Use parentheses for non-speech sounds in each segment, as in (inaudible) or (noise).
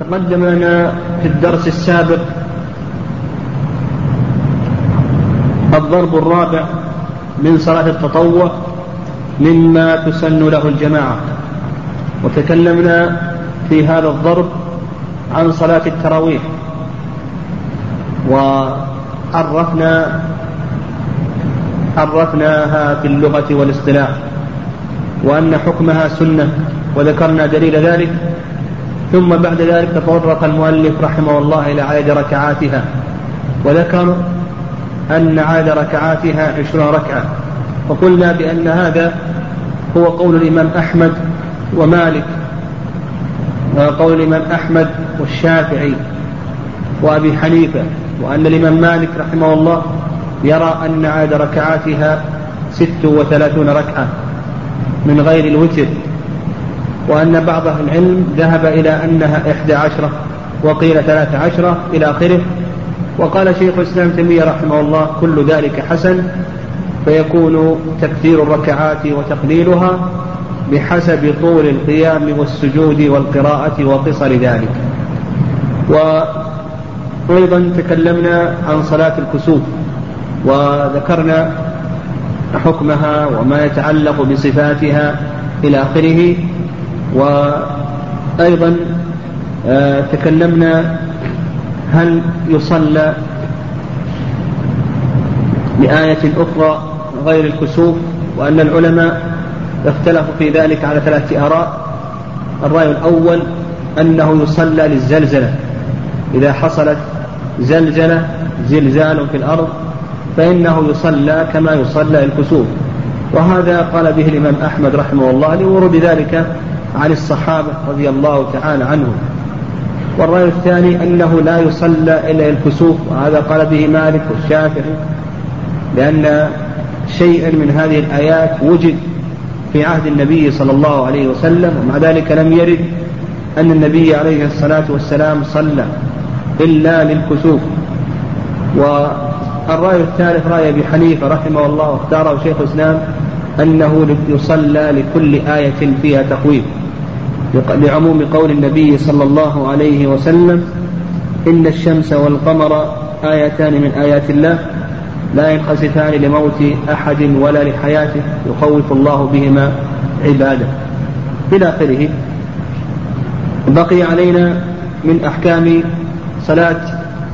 تقدم لنا في الدرس السابق الضرب الرابع من صلاة التطوع مما تسن له الجماعة. وتكلمنا في هذا الضرب عن صلاة التراويح. وعرفنا عرفناها في اللغة والاصطلاح وأن حكمها سنة وذكرنا دليل ذلك ثم بعد ذلك تطرق المؤلف رحمه الله إلى عدد ركعاتها وذكر أن عدد ركعاتها عشرون ركعة وقلنا بأن هذا هو قول الإمام أحمد ومالك قول الإمام أحمد والشافعي وأبي حنيفة وأن الإمام مالك رحمه الله يرى أن عدد ركعاتها ست وثلاثون ركعة من غير الوتر. وأن بعض أهل العلم ذهب إلى أنها إحدى عشرة وقيل ثلاث عشرة إلى آخره. وقال شيخ الإسلام تيمية رحمه الله كل ذلك حسن فيكون تكثير الركعات وتقليلها بحسب طول القيام والسجود والقراءة وقصر ذلك. وأيضا تكلمنا عن صلاة الكسوف وذكرنا حكمها وما يتعلق بصفاتها إلى آخره. وأيضا آه، تكلمنا هل يصلى بآية أخرى غير الكسوف وأن العلماء اختلفوا في ذلك على ثلاثة آراء. الرأي الأول أنه يصلى للزلزلة. إذا حصلت زلزلة زلزال في الأرض فإنه يصلى كما يصلى الكسوف. وهذا قال به الإمام أحمد رحمه الله لورود ذلك عن الصحابة رضي الله تعالى عنهم. والرأي الثاني أنه لا يصلى إلا الكسوف وهذا قال به مالك والشافعي لأن شيئا من هذه الآيات وجد في عهد النبي صلى الله عليه وسلم ومع ذلك لم يرد أن النبي عليه الصلاة والسلام صلى إلا للكسوف. والرأي الثالث رأي أبي حنيفة رحمه الله واختاره شيخ الإسلام أنه يصلى لكل آية فيها تخويف لعموم قول النبي صلى الله عليه وسلم إن الشمس والقمر آيتان من آيات الله لا ينخسفان لموت أحد ولا لحياته يخوف الله بهما عباده. إلى آخره. بقي علينا من أحكام صلاة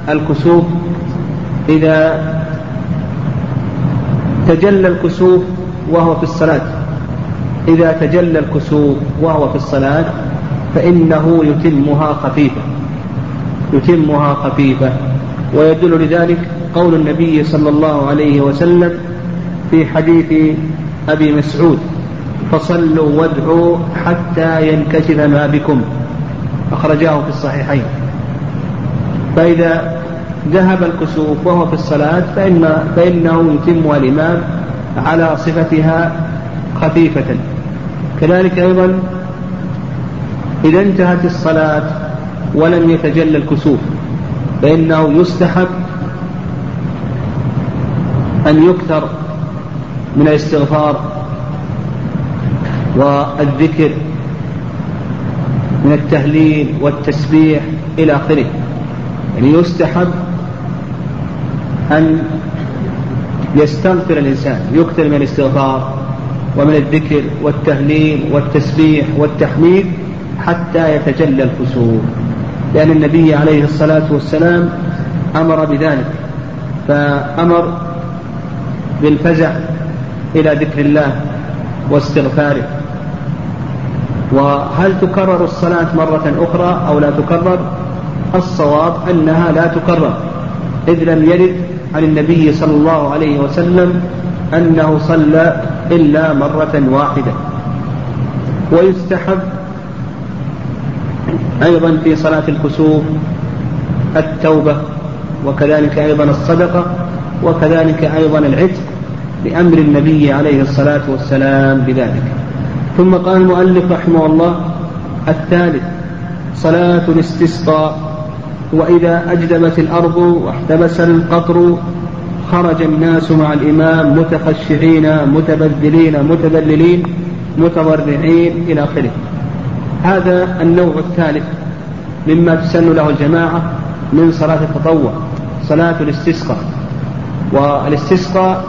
الكسوف. إذا تجلى الكسوف وهو في الصلاة. إذا تجلى الكسوف وهو في الصلاة فإنه يتمها خفيفة يتمها خفيفة. ويدل لذلك قول النبي صلى الله عليه وسلم في حديث أبي مسعود فصلوا وادعوا حتى ينكشف ما بكم أخرجاه في الصحيحين. فإذا ذهب الكسوف وهو في الصلاة فإن فإنه يتم الإمام على صفتها خفيفة. كذلك أيضا إذا انتهت الصلاة ولم يتجلى الكسوف فإنه يستحب أن يكثر من الاستغفار والذكر من التهليل والتسبيح إلى آخره. يعني يستحب أن يستغفر الإنسان يكثر من الاستغفار ومن الذكر والتهليل والتسبيح والتحميد حتى يتجلى الكسوف لأن النبي عليه الصلاة والسلام أمر بذلك. فأمر بالفزع إلى ذكر الله واستغفاره. وهل تكرر الصلاة مرة أخرى أو لا تكرر؟ الصواب أنها لا تكرر. إذ لم يرد عن النبي صلى الله عليه وسلم أنه صلى إلا مرة واحدة. ويستحب أيضا في صلاة الكسوف التوبة وكذلك أيضا الصدقة وكذلك أيضا العتق بأمر النبي عليه الصلاة والسلام بذلك. ثم قال المؤلف رحمه الله الثالث صلاة الاستسقاء وإذا أجدبت الأرض واحتبس القطر خرج الناس مع الإمام متخشعين متبذلين متذللين متضرعين إلى آخره. هذا النوع الثالث مما تسن له الجماعة من صلاة التطوع صلاة الاستسقاء. والاستسقاء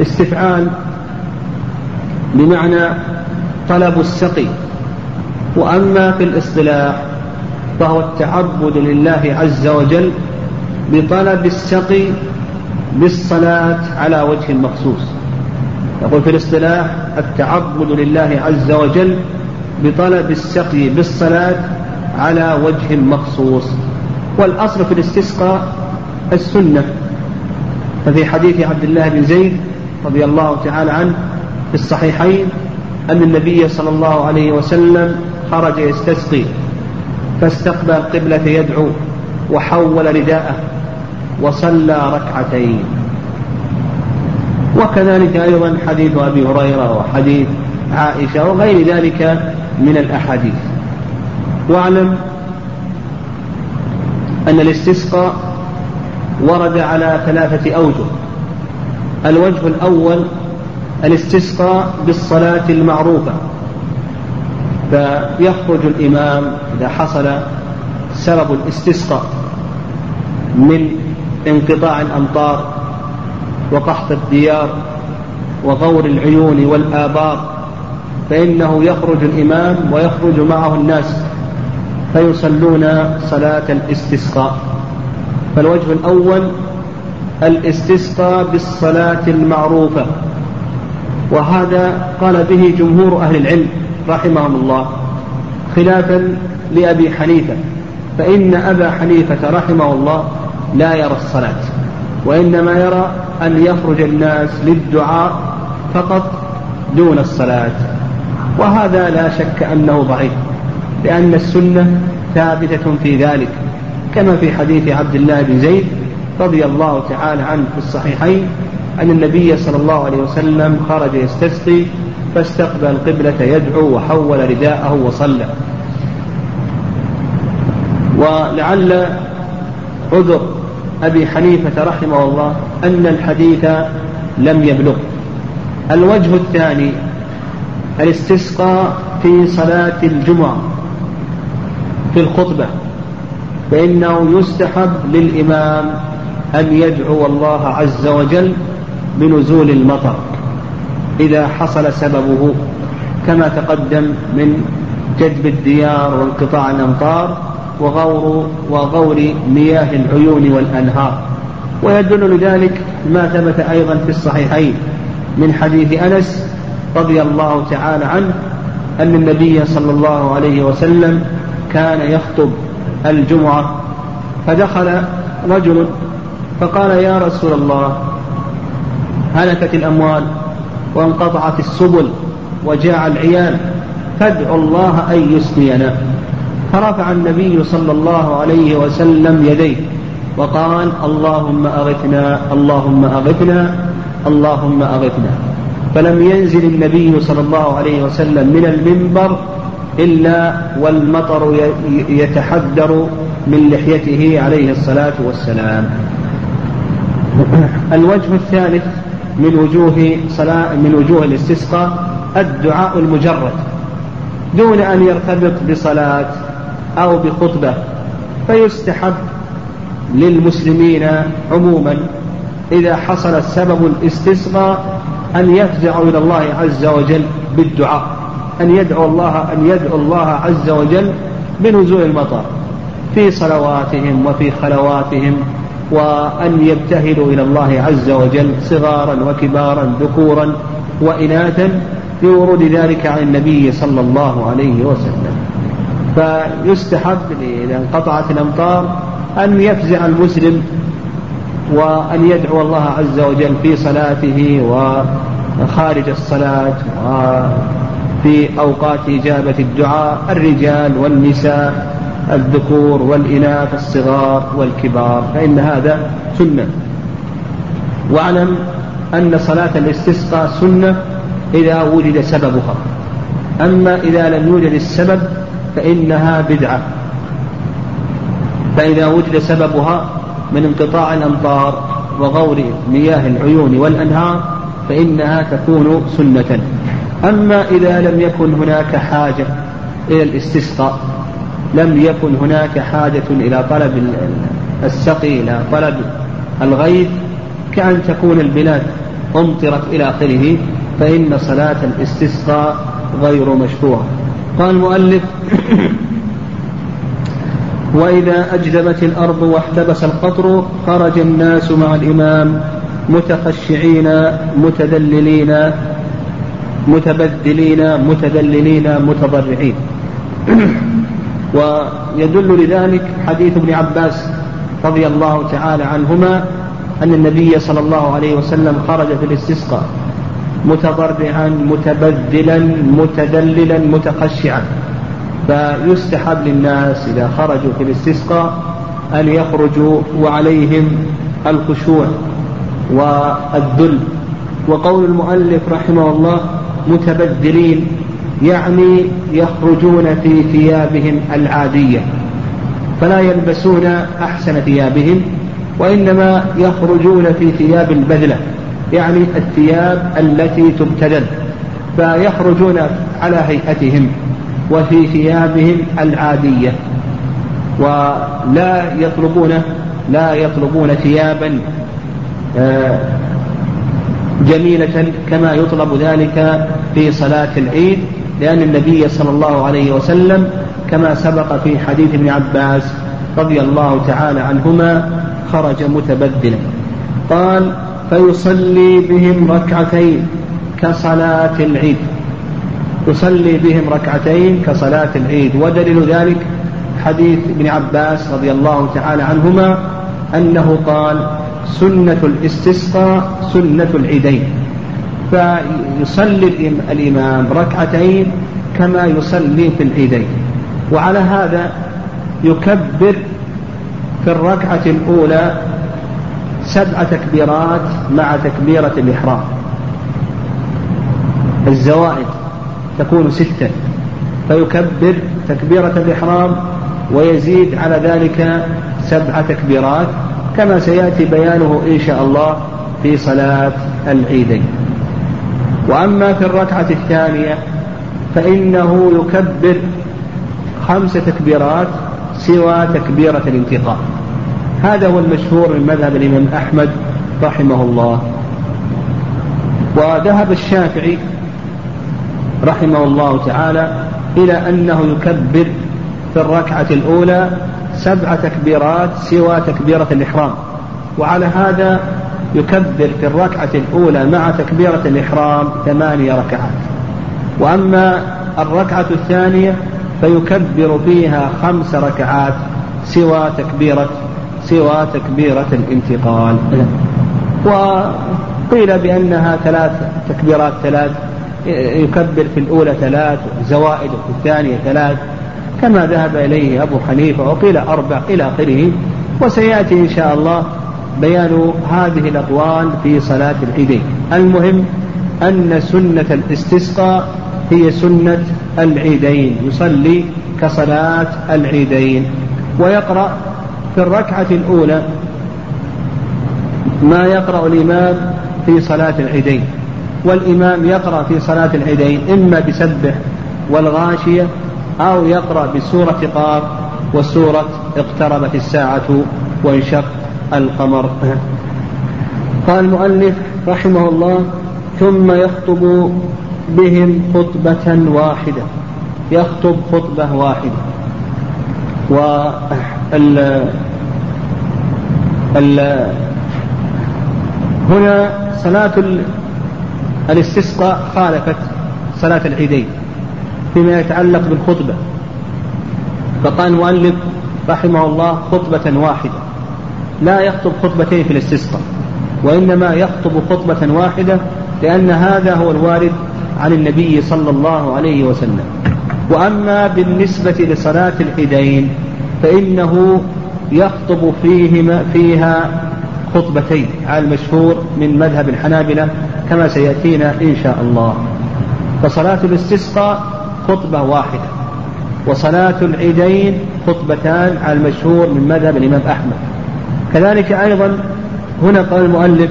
استفعال بمعنى طلب السقي. وأما في الاصطلاح فهو التعبد لله عز وجل بطلب السقي بالصلاة على وجه مخصوص يقول في الاصطلاح التعبد لله عز وجل بطلب السقي بالصلاة على وجه مخصوص والأصل في الاستسقاء السنة. ففي حديث عبد الله بن زيد رضي الله تعالى عنه في الصحيحين أن النبي صلى الله عليه وسلم خرج يستسقي فاستقبل القبلة يدعو وحول رداءه. وصلى ركعتين. وكذلك أيضا حديث أبي هريرة وحديث عائشة وغير ذلك من الأحاديث. واعلم أن الاستسقاء ورد على ثلاثة أوجه. الوجه الأول الاستسقاء بالصلاة المعروفة. فيخرج الإمام إذا حصل سبب الاستسقاء من انقطاع الأمطار وقحط الديار وغور العيون والآبار فإنه يخرج الإمام ويخرج معه الناس فيصلون صلاة الاستسقاء. فالوجه الأول الاستسقاء بالصلاة المعروفة وهذا قال به جمهور أهل العلم رحمهم الله خلافا لأبي حنيفة فإن أبا حنيفة رحمه الله لا يرى الصلاة وإنما يرى أن يخرج الناس للدعاء فقط دون الصلاة. وهذا لا شك أنه ضعيف لأن السنة ثابتة في ذلك كما في حديث عبد الله بن زيد رضي الله تعالى عنه في الصحيحين أن النبي صلى الله عليه وسلم خرج يستسقي فاستقبل القبلة يدعو وحول رداءه وصلى. ولعل عذر أبي حنيفة رحمه الله أن الحديث لم يبلغ. الوجه الثاني الاستسقاء في صلاة الجمعة في الخطبة فإنه يستحب للإمام أن يدعو الله عز وجل بنزول المطر إذا حصل سببه كما تقدم من جذب الديار وانقطاع الأمطار وغور وغور مياه العيون والأنهار. ويدل لذلك ما ثبت أيضا في الصحيحين من حديث أنس رضي الله تعالى عنه أن النبي صلى الله عليه وسلم كان يخطب الجمعة فدخل رجل فقال يا رسول الله هلكت الأموال وانقطعت السبل وجاع العيال فادعوا الله أن يسقينا. فرفع النبي صلى الله عليه وسلم يديه وقال اللهم أغثنا اللهم أغثنا اللهم أغثنا. فلم ينزل النبي صلى الله عليه وسلم من المنبر إلا والمطر يتحدر من لحيته عليه الصلاة والسلام. الوجه الثالث من وجوه صلاة من وجوه الاستسقاء الدعاء المجرد. دون أن يرتبط بصلاة أو بخطبة فيستحب للمسلمين عموما إذا حصل سبب الاستسقاء أن يفزعوا إلى الله عز وجل بالدعاء أن يدعو الله أن يدعو الله عز وجل بنزول المطر في صلواتهم وفي خلواتهم وأن يبتهلوا إلى الله عز وجل صغارا وكبارا ذكورا وإناثا بورود ذلك عن النبي صلى الله عليه وسلم. فيستحب إذا انقطعت الأمطار أن يفزع المسلم وأن يدعو الله عز وجل في صلاته وخارج الصلاة وفي أوقات إجابة الدعاء الرجال والنساء الذكور والإناث الصغار والكبار فإن هذا سنة. واعلم أن صلاة الاستسقاء سنة إذا وجد سببها. أما إذا لم يوجد السبب فإنها بدعة. فإذا وجد سببها من انقطاع الأمطار وغور مياه العيون والأنهار فإنها تكون سنة. أما إذا لم يكن هناك حاجة إلى الاستسقاء لم يكن هناك حاجة إلى طلب السقي إلى طلب الغيث كأن تكون البلاد أمطرت إلى آخره فإن صلاة الاستسقاء غير مشروعة. قال المؤلف (coughs) وإذا أجدبت الأرض واحتبس القطر خرج الناس مع الإمام متخشعين متذللين متبذلين متذللين متضرعين. (coughs) ويدل لذلك حديث ابن عباس رضي الله تعالى عنهما أن النبي صلى الله عليه وسلم خرج في الاستسقاء. متضرعا متبذلا متدللا متخشعا فيستحب للناس إذا خرجوا في الاستسقاء أن يخرجوا وعليهم الخشوع والذل. وقول المؤلف رحمه الله متبذلين يعني يخرجون في ثيابهم العادية فلا يلبسون أحسن ثيابهم وإنما يخرجون في ثياب البذلة. يعني الثياب التي تبتذل فيخرجون على هيئتهم وفي ثيابهم العادية ولا يطلبون لا يطلبون ثيابا آه، جميلة كما يطلب ذلك في صلاة العيد لأن النبي صلى الله عليه وسلم كما سبق في حديث ابن عباس رضي الله تعالى عنهما خرج متبدلا. قال فيصلي بهم ركعتين كصلاة العيد. يصلي بهم ركعتين كصلاة العيد. ودليل ذلك حديث ابن عباس رضي الله تعالى عنهما أنه قال سنة الاستسقاء سنة العيدين. فيصلي الإمام ركعتين كما يصلي في العيدين. وعلى هذا يكبر في الركعة الأولى سبع تكبيرات مع تكبيرة الإحرام. الزوائد تكون ستة. فيكبر تكبيرة الإحرام ويزيد على ذلك سبع تكبيرات كما سيأتي بيانه إن شاء الله في صلاة العيدين. وأما في الركعة الثانية فإنه يكبر خمس تكبيرات سوى تكبيرة الانتقال هذا هو المشهور من مذهب الإمام أحمد رحمه الله. وذهب الشافعي رحمه الله تعالى إلى أنه يكبر في الركعة الأولى سبع تكبيرات سوى تكبيرة الإحرام. وعلى هذا يكبر في الركعة الأولى مع تكبيرة الإحرام ثمانية ركعات. وأما الركعة الثانية فيكبر فيها خمس ركعات سوى تكبيرة سوى تكبيرة الانتقال. وقيل بأنها ثلاث تكبيرات ثلاث يكبر في الأولى ثلاث زوائد وفي الثانية ثلاث. كما ذهب إليه أبو حنيفة وقيل أربع إلى آخره. وسيأتي إن شاء الله بيان هذه الأقوال في صلاة العيدين. المهم أن سنة الاستسقاء هي سنة العيدين يصلي كصلاة العيدين. ويقرأ في الركعة الأولى ما يقرأ الإمام في صلاة العيدين والإمام يقرأ في صلاة العيدين إما بسبح والغاشية أو يقرأ بسورة قاف وسورة اقتربت الساعة وانشق القمر. قال المؤلف رحمه الله ثم يخطب بهم خطبة واحدة يخطب خطبة واحدة. وال ال هنا صلاة الاستسقاء خالفت صلاة العيدين فيما يتعلق بالخطبة. فقال المؤلف رحمه الله خطبة واحدة. لا يخطب خطبتين في الاستسقاء وإنما يخطب خطبة واحدة لأن هذا هو الوارد عن النبي صلى الله عليه وسلم. وأما بالنسبة لصلاة العيدين فإنه يخطب فيهما فيها خطبتين على المشهور من مذهب الحنابلة كما سيأتينا إن شاء الله. فصلاة الاستسقاء خطبة واحدة وصلاة العيدين خطبتان على المشهور من مذهب الإمام أحمد. كذلك أيضا هنا قال المؤلف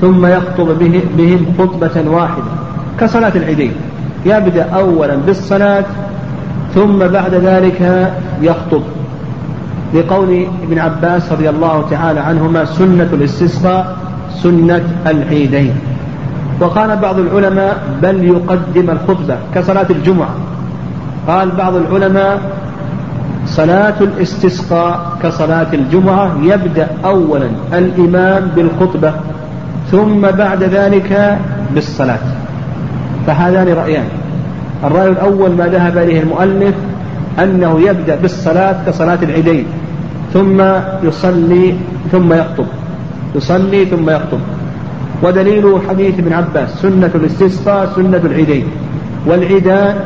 ثم يخطب به بهم خطبة واحدة كصلاة العيدين. يبدأ أولا بالصلاة ثم بعد ذلك يخطب. لقول ابن عباس رضي الله تعالى عنهما سنة الاستسقاء سنة العيدين. وقال بعض العلماء بل يقدم الخطبة كصلاة الجمعة. قال بعض العلماء صلاة الاستسقاء كصلاة الجمعة يبدأ أولا الإمام بالخطبة ثم بعد ذلك بالصلاة. فهذان رأيان. الرأي الأول ما ذهب إليه المؤلف أنه يبدأ بالصلاة كصلاة العيدين ثم يصلي ثم يخطب يصلي ثم يخطب. ودليل حديث ابن عباس سنة الاستسقاء سنة العيدين. والعيدان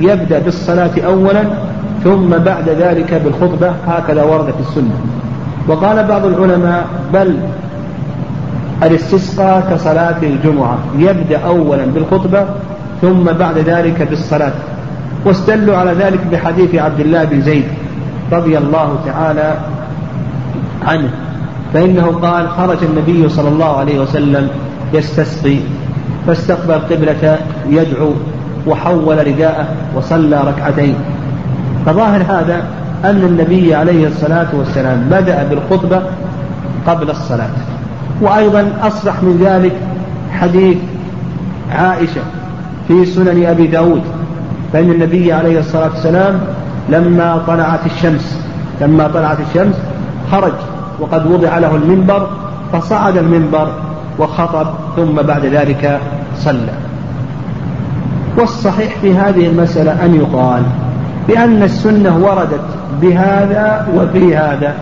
يبدأ بالصلاة أولا ثم بعد ذلك بالخطبة هكذا ورد في السنة. وقال بعض العلماء بل الاستسقاء كصلاة الجمعة يبدأ أولا بالخطبة ثم بعد ذلك بالصلاة. واستدلوا على ذلك بحديث عبد الله بن زيد رضي الله تعالى عنه. فإنه قال خرج النبي صلى الله عليه وسلم يستسقي فاستقبل قبلة يدعو وحول رداءه وصلى ركعتين. فظاهر هذا أن النبي عليه الصلاة والسلام بدأ بالخطبة قبل الصلاة. وأيضا أصرح من ذلك حديث عائشة في سنن أبي داود فإن النبي عليه الصلاة والسلام لما طلعت الشمس لما طلعت الشمس خرج وقد وضع له المنبر فصعد المنبر وخطب ثم بعد ذلك صلى. والصحيح في هذه المسألة أن يقال بأن السنة وردت بهذا وفي هذا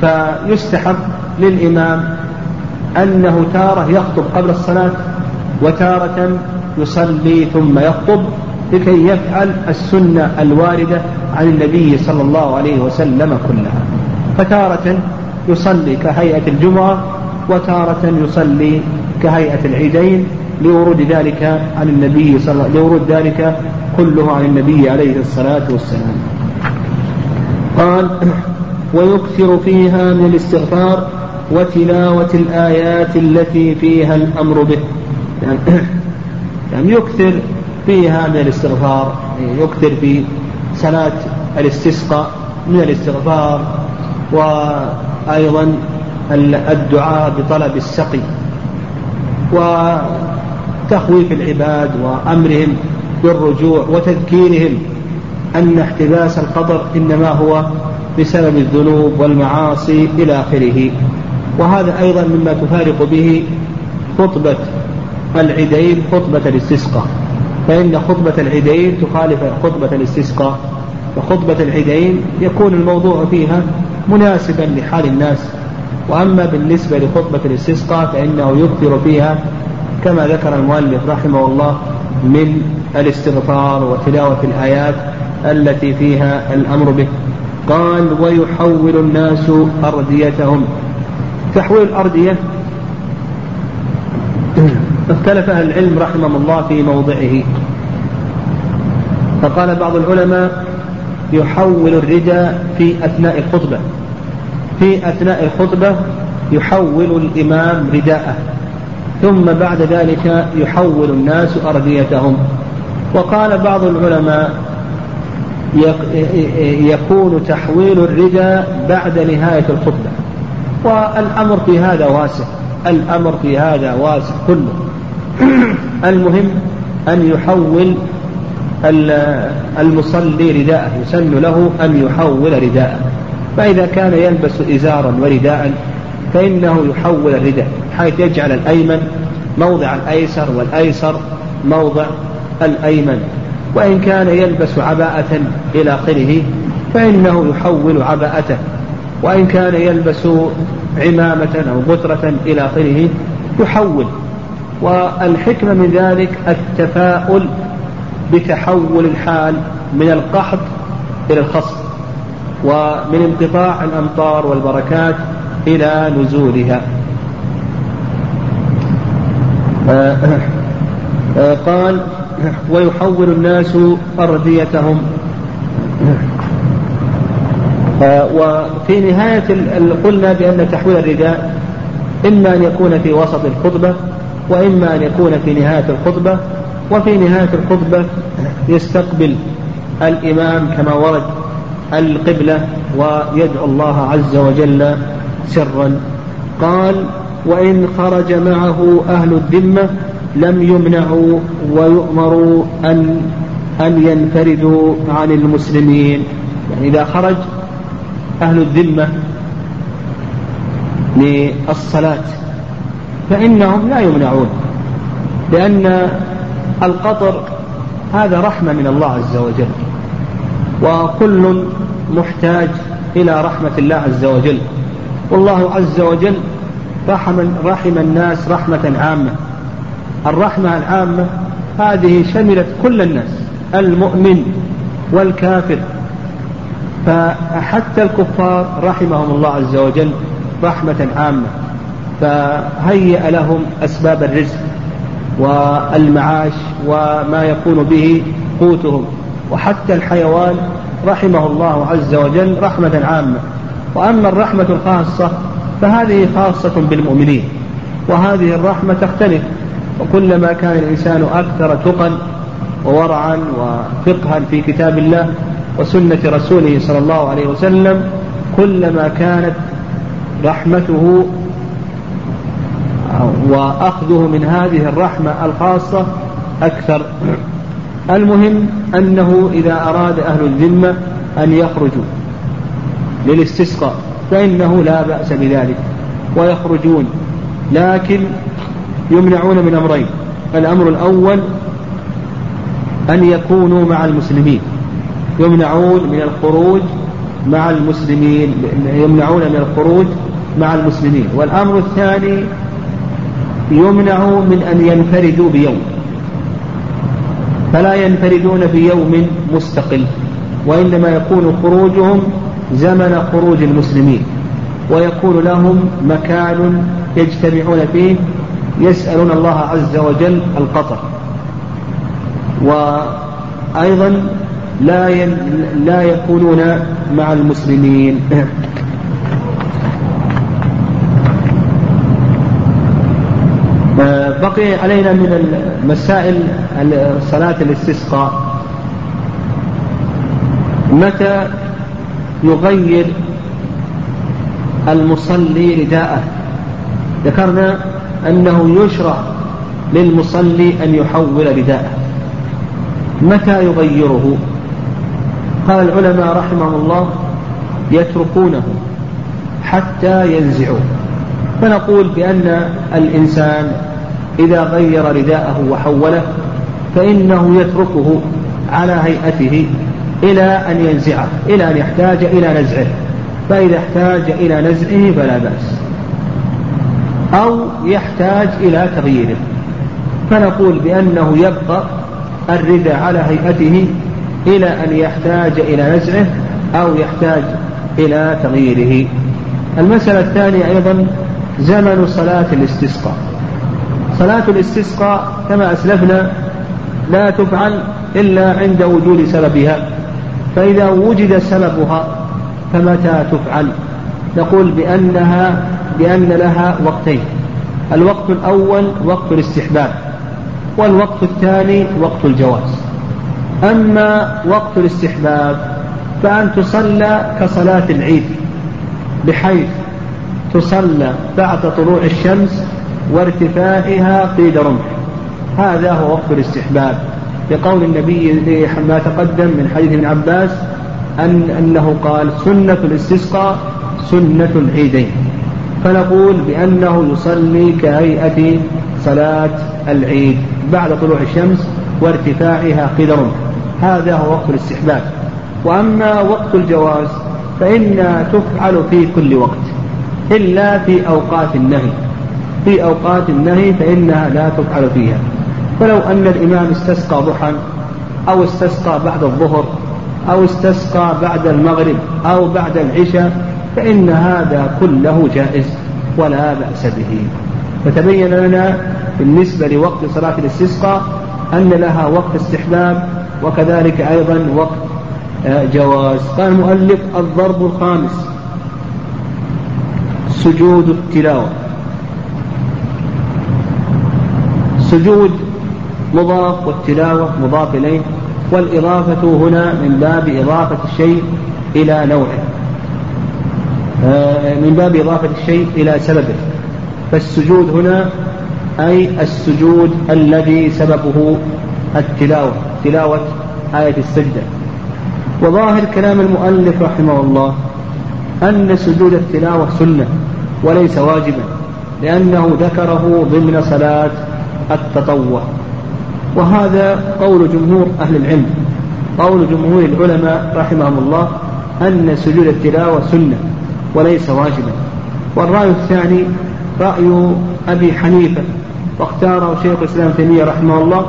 فيستحب للإمام أنه تارة يخطب قبل الصلاة وتارة يصلي ثم يخطب لكي يفعل السنة الواردة عن النبي صلى الله عليه وسلم كلها. فتارة يصلي كهيئة الجمعة وتارة يصلي كهيئة العيدين لورود ذلك عن النبي صلى لورود ذلك كله عن النبي عليه الصلاة والسلام. قال ويكثر فيها من الاستغفار وتلاوة الآيات التي فيها الأمر به. يعني, يعني يكثر فيها من الاستغفار يكثر في صلاة الاستسقاء من الاستغفار وأيضا الدعاء بطلب السقي وتخويف العباد وأمرهم بالرجوع وتذكيرهم أن احتباس القدر إنما هو بسبب الذنوب والمعاصي إلى آخره. وهذا أيضا مما تفارق به خطبة العيدين خطبة الاستسقاء. فإن خطبة العيدين تخالف خطبة الاستسقاء. وخطبة العيدين يكون الموضوع فيها مناسبا لحال الناس. وأما بالنسبة لخطبة الاستسقاء فإنه يكثر فيها كما ذكر المؤلف رحمه الله من الاستغفار وتلاوة الآيات التي فيها الأمر به. قال ويحول الناس أرديتهم. تحويل الأردية اختلف أهل العلم رحمهم الله في موضعه. فقال بعض العلماء يحول الرداء في أثناء الخطبة. في أثناء الخطبة يحول الإمام رداءه. ثم بعد ذلك يحول الناس أرديتهم وقال بعض العلماء يكون تحويل الرداء بعد نهاية الخطبة. والأمر في هذا واسع. الأمر في هذا واسع كله. (clears throat) المهم أن يحول المصلي رداءه يسن له أن يحول رداءه. فإذا كان يلبس إزارا ورداء فإنه يحول الرداء حيث يجعل الأيمن موضع الأيسر والأيسر موضع الأيمن. وإن كان يلبس عباءة إلى آخره فإنه يحول عباءته. وإن كان يلبس عمامة أو غترة إلى آخره يحول. والحكمة من ذلك التفاؤل بتحول الحال من القحط إلى الخصب ومن انقطاع الأمطار والبركات إلى نزولها. آه، قال ويحول الناس أرديتهم آه، وفي نهاية قلنا بأن تحويل الرداء إما أن يكون في وسط الخطبة وإما أن يكون في نهاية الخطبة وفي نهاية الخطبة يستقبل الإمام كما ورد القبلة ويدعو الله عز وجل سرا. قال وإن خرج معه أهل الذمة لم يمنعوا ويؤمروا أن أن ينفردوا عن المسلمين. يعني إذا خرج أهل الذمة للصلاة فإنهم لا يمنعون لأن القطر هذا رحمة من الله عز وجل وكل محتاج إلى رحمة الله عز وجل. والله عز وجل رحم, رحم الناس رحمة عامة. الرحمة العامة هذه شملت كل الناس المؤمن والكافر. فحتى الكفار رحمهم الله عز وجل رحمة عامة. فهيأ لهم أسباب الرزق والمعاش وما يكون به قوتهم. وحتى الحيوان رحمه الله عز وجل رحمة عامة. وأما الرحمة الخاصة فهذه خاصة بالمؤمنين. وهذه الرحمة تختلف. وكلما كان الإنسان أكثر تقا وورعا وفقها في كتاب الله وسنة رسوله صلى الله عليه وسلم كلما كانت رحمته وأخذه من هذه الرحمة الخاصة أكثر. المهم أنه إذا أراد أهل الذمة أن يخرجوا للاستسقاء فإنه لا بأس بذلك ويخرجون لكن يمنعون من أمرين. الأمر الأول أن يكونوا مع المسلمين يمنعون من الخروج مع المسلمين يمنعون من الخروج مع المسلمين. والأمر الثاني يمنع من أن ينفردوا بيوم. فلا ينفردون بيوم مستقل وإنما يكون خروجهم زمن خروج المسلمين ويكون لهم مكان يجتمعون فيه يسألون الله عز وجل القطر وأيضا لا لا يكونون مع المسلمين. بقي علينا من المسائل صلاة الاستسقاء. متى يغير المصلي رداءه؟ ذكرنا أنه يشرع للمصلي أن يحول رداءه. متى يغيره؟ قال العلماء رحمه الله يتركونه حتى ينزعوه. فنقول بأن الإنسان إذا غير رداءه وحوله فإنه يتركه على هيئته إلى أن ينزعه إلى أن يحتاج إلى نزعه. فإذا احتاج إلى نزعه فلا بأس. أو يحتاج إلى تغييره. فنقول بأنه يبقى الرداء على هيئته إلى أن يحتاج إلى نزعه أو يحتاج إلى تغييره. المسألة الثانية أيضا زمن صلاة الاستسقاء. صلاة الاستسقاء كما أسلفنا لا تفعل إلا عند وجود سببها فإذا وجد سببها فمتى تفعل؟ نقول بأنها بأن لها وقتين الوقت الأول وقت الاستحباب والوقت الثاني وقت الجواز. أما وقت الاستحباب فأن تصلى كصلاة العيد بحيث تصلى بعد طلوع الشمس وارتفاعها قيد رمح هذا هو وقت الاستحباب. لقول النبي ما تقدم من حديث ابن عباس أن أنه قال سنة الاستسقاء سنة العيدين. فنقول بأنه يصلي كهيئة صلاة العيد بعد طلوع الشمس وارتفاعها قيد رمح هذا هو وقت الاستحباب. وأما وقت الجواز فإنها تفعل في كل وقت إلا في أوقات النهي. في أوقات النهي فإنها لا تفعل فيها. فلو أن الإمام استسقى ضحى أو استسقى بعد الظهر أو استسقى بعد المغرب أو بعد العشاء فإن هذا كله جائز ولا بأس به. فتبين لنا بالنسبة لوقت صلاة الاستسقاء أن لها وقت استحباب وكذلك أيضا وقت آه، جواز. قال المؤلف الضرب الخامس سجود التلاوة. سجود مضاف والتلاوة مضاف إليه والإضافة هنا من باب إضافة الشيء إلى نوعه. آه، من باب إضافة الشيء إلى سببه. فالسجود هنا أي السجود الذي سببه التلاوة تلاوة آية السجدة. وظاهر كلام المؤلف رحمه الله أن سجود التلاوة سنة وليس واجبا لأنه ذكره ضمن صلاة التطوع. وهذا قول جمهور أهل العلم. قول جمهور العلماء رحمهم الله أن سجود التلاوة سنة وليس واجبا. والرأي الثاني رأي أبي حنيفة واختاره شيخ الإسلام تيمية رحمه الله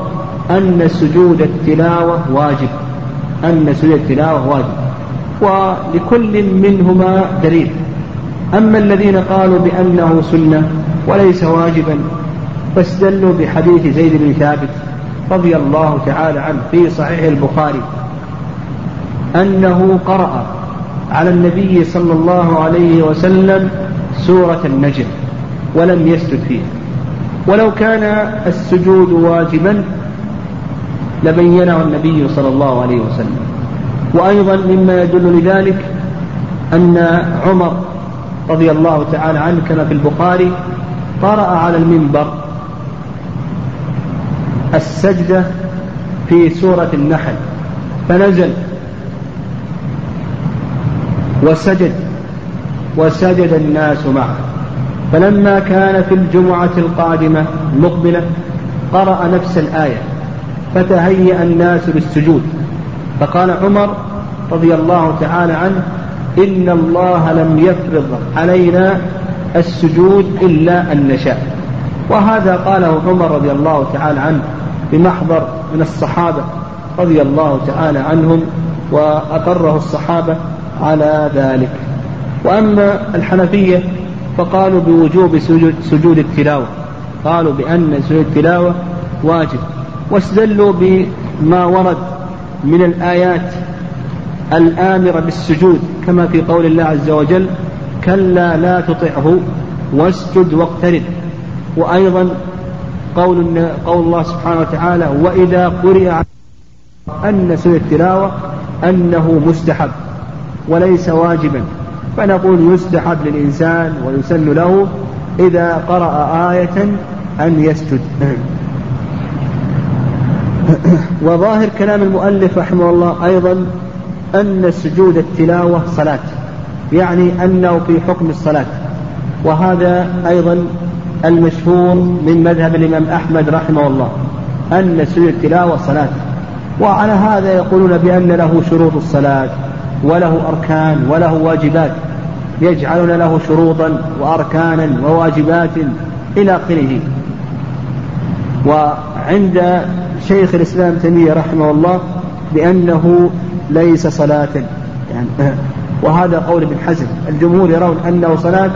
أن سجود التلاوة واجب. أن سجود التلاوة واجب. ولكل منهما دليل. أما الذين قالوا بأنه سنة وليس واجبا فاستدلوا بحديث زيد بن ثابت رضي الله تعالى عنه في صحيح البخاري أنه قرأ على النبي صلى الله عليه وسلم سورة النجم ولم يسجد فيها. ولو كان السجود واجبا لبينه النبي صلى الله عليه وسلم. وأيضا مما يدل لذلك أن عمر رضي الله تعالى عنه كما في البخاري قرأ على المنبر السجدة في سورة النحل. فنزل. وسجد. وسجد الناس معه. فلما كان في الجمعة القادمة المقبلة قرأ نفس الآية. فتهيأ الناس للسجود فقال عمر رضي الله تعالى عنه إن الله لم يفرض علينا السجود إلا أن نشاء. وهذا قاله عمر رضي الله تعالى عنه. بمحضر من الصحابة رضي الله تعالى عنهم وأقره الصحابة على ذلك. وأما الحنفية فقالوا بوجوب سجود, سجود التلاوة. قالوا بأن سجود التلاوة واجب. واستدلوا بما ورد من الآيات الآمرة بالسجود كما في قول الله عز وجل كلا لا تطعه واسجد واقترب. وأيضا قول قول الله سبحانه وتعالى وإذا قرئ أن سجود التلاوة أنه مستحب وليس واجبا. فنقول يستحب للإنسان ويسن له إذا قرأ آية أن يسجد. (coughs) وظاهر كلام المؤلف رحمه الله أيضا أن سجود التلاوة صلاة يعني أنه في حكم الصلاة. وهذا أيضا المشهور من مذهب الإمام أحمد رحمه الله أن سجود التلاوة صلاة. وعلى هذا يقولون بأن له شروط الصلاة وله أركان وله واجبات. يجعلون له شروطا وأركانا وواجبات إلى آخره. وعند شيخ الإسلام تيمية رحمه الله بأنه ليس صلاة يعني (laughs) وهذا قول ابن حزم. الجمهور يرون أنه صلاة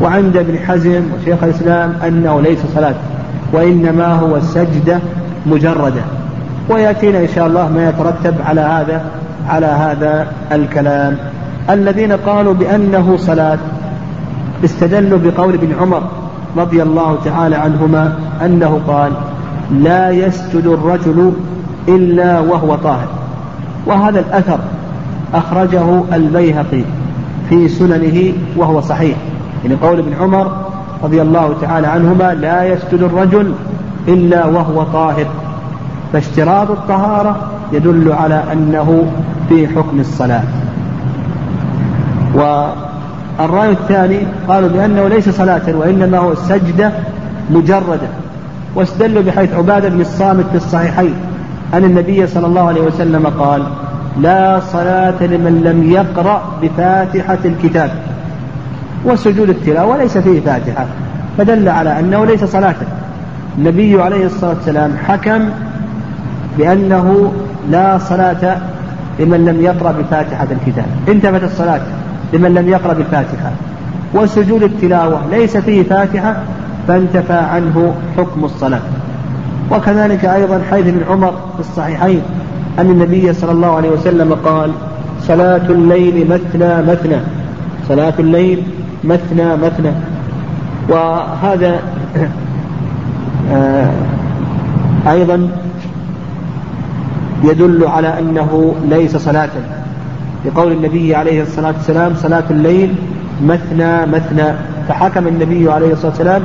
وعند ابن حزم وشيخ الإسلام أنه ليس صلاة وإنما هو سجدة مجردة ويأتينا إن شاء الله ما يترتب على هذا على هذا الكلام. الذين قالوا بأنه صلاة استدلوا بقول ابن عمر رضي الله تعالى عنهما أنه قال لا يسجد الرجل إلا وهو طاهر وهذا الأثر أخرجه البيهقي في سننه وهو صحيح. يعني قول ابن عمر رضي الله تعالى عنهما لا يسجد الرجل إلا وهو طاهر. فاشتراط الطهارة يدل على أنه في حكم الصلاة. والرأي الثاني قالوا بأنه ليس صلاة وإنما هو سجدة مجردة. واستدلوا بحيث عبادة بن الصامت في الصحيحين. أن النبي صلى الله عليه وسلم قال لا صلاة لمن لم يقرأ بفاتحة الكتاب. وسجود التلاوة ليس فيه فاتحة فدل على أنه ليس صلاة. النبي عليه الصلاة والسلام حكم بأنه لا صلاة لمن لم يقرأ بفاتحة الكتاب. انتفت الصلاة لمن لم يقرأ بالفاتحة وسجود التلاوة ليس فيه فاتحة فانتفى عنه حكم الصلاة. وكذلك أيضا حيث ابن عمر في الصحيحين أن النبي صلى الله عليه وسلم قال صلاة الليل مثنى مثنى. صلاة الليل مثنى مثنى وهذا آه، أيضا يدل على أنه ليس صلاة. لقول النبي عليه الصلاة والسلام صلاة الليل مثنى مثنى فحكم النبي عليه الصلاة والسلام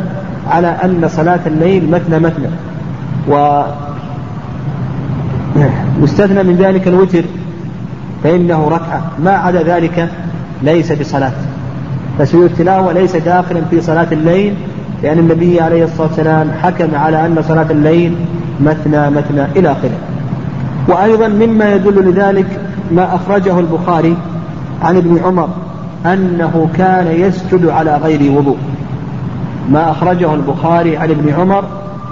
على أن صلاة الليل مثنى مثنى و واستثنى من ذلك الوتر فإنه ركعة. ما عدا ذلك ليس بصلاة. فسجود التلاوة ليس داخلا في صلاة الليل لأن النبي عليه الصلاة والسلام حكم على أن صلاة الليل مثنى مثنى إلى آخره. وأيضا مما يدل لذلك ما أخرجه البخاري عن ابن عمر أنه كان يسجد على غير وضوء. ما أخرجه البخاري عن ابن عمر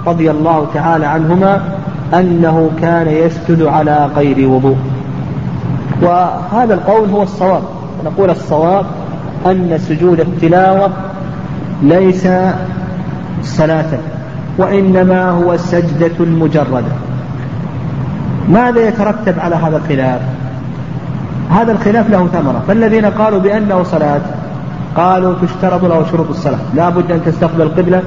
رضي الله تعالى عنهما أنه كان يسجد على غير وضوء. وهذا القول هو الصواب. نقول الصواب أن سجود التلاوة ليس صلاة وإنما هو سجدة مجردة ماذا يترتب على هذا الخلاف؟ هذا الخلاف له ثمرة. فالذين قالوا بأنه صلاة قالوا تشترط له شروط الصلاة. لا بد أن تستقبل القبلة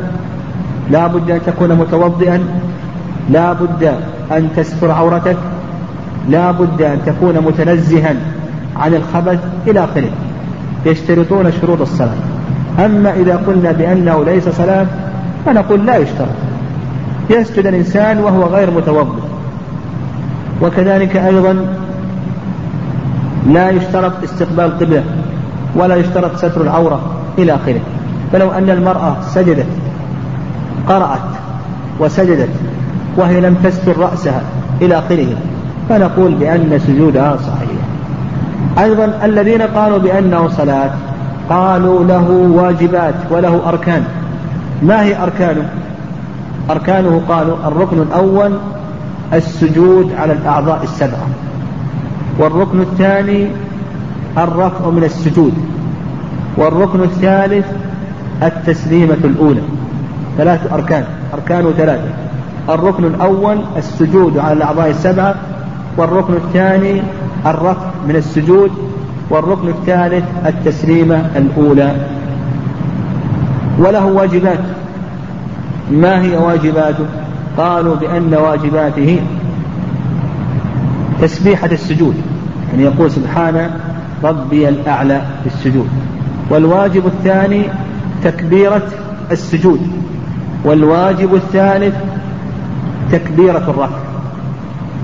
لا بد أن تكون متوضئا لا بد أن تستر عورتك لا بد أن تكون متنزها عن الخبث إلى آخره. يشترطون شروط الصلاة. أما إذا قلنا بأنه ليس صلاة فنقول لا يشترط. يسجد الإنسان وهو غير متوضئ. وكذلك أيضا لا يشترط استقبال القبلة ولا يشترط ستر العورة إلى آخره. فلو أن المرأة سجدت قرأت وسجدت وهي لم تستر رأسها إلى آخره فنقول بأن سجودها صحيح. أيضا الذين قالوا بأنه صلاة قالوا له واجبات وله أركان. ما هي أركانه؟ أركانه قالوا الركن الأول السجود على الأعضاء السبعة والركن الثاني الرفع من السجود والركن الثالث التسليمة الأولى. ثلاث أركان أركانه ثلاثة. الركن الأول السجود على الأعضاء السبعة والركن الثاني الرفع من السجود والركن الثالث التسليمة الأولى. وله واجبات. ما هي واجباته؟ قالوا بأن واجباته تسبيحة السجود. يعني يقول سبحان ربي الأعلى في السجود. والواجب الثاني تكبيرة السجود. والواجب الثالث تكبيرة الرفع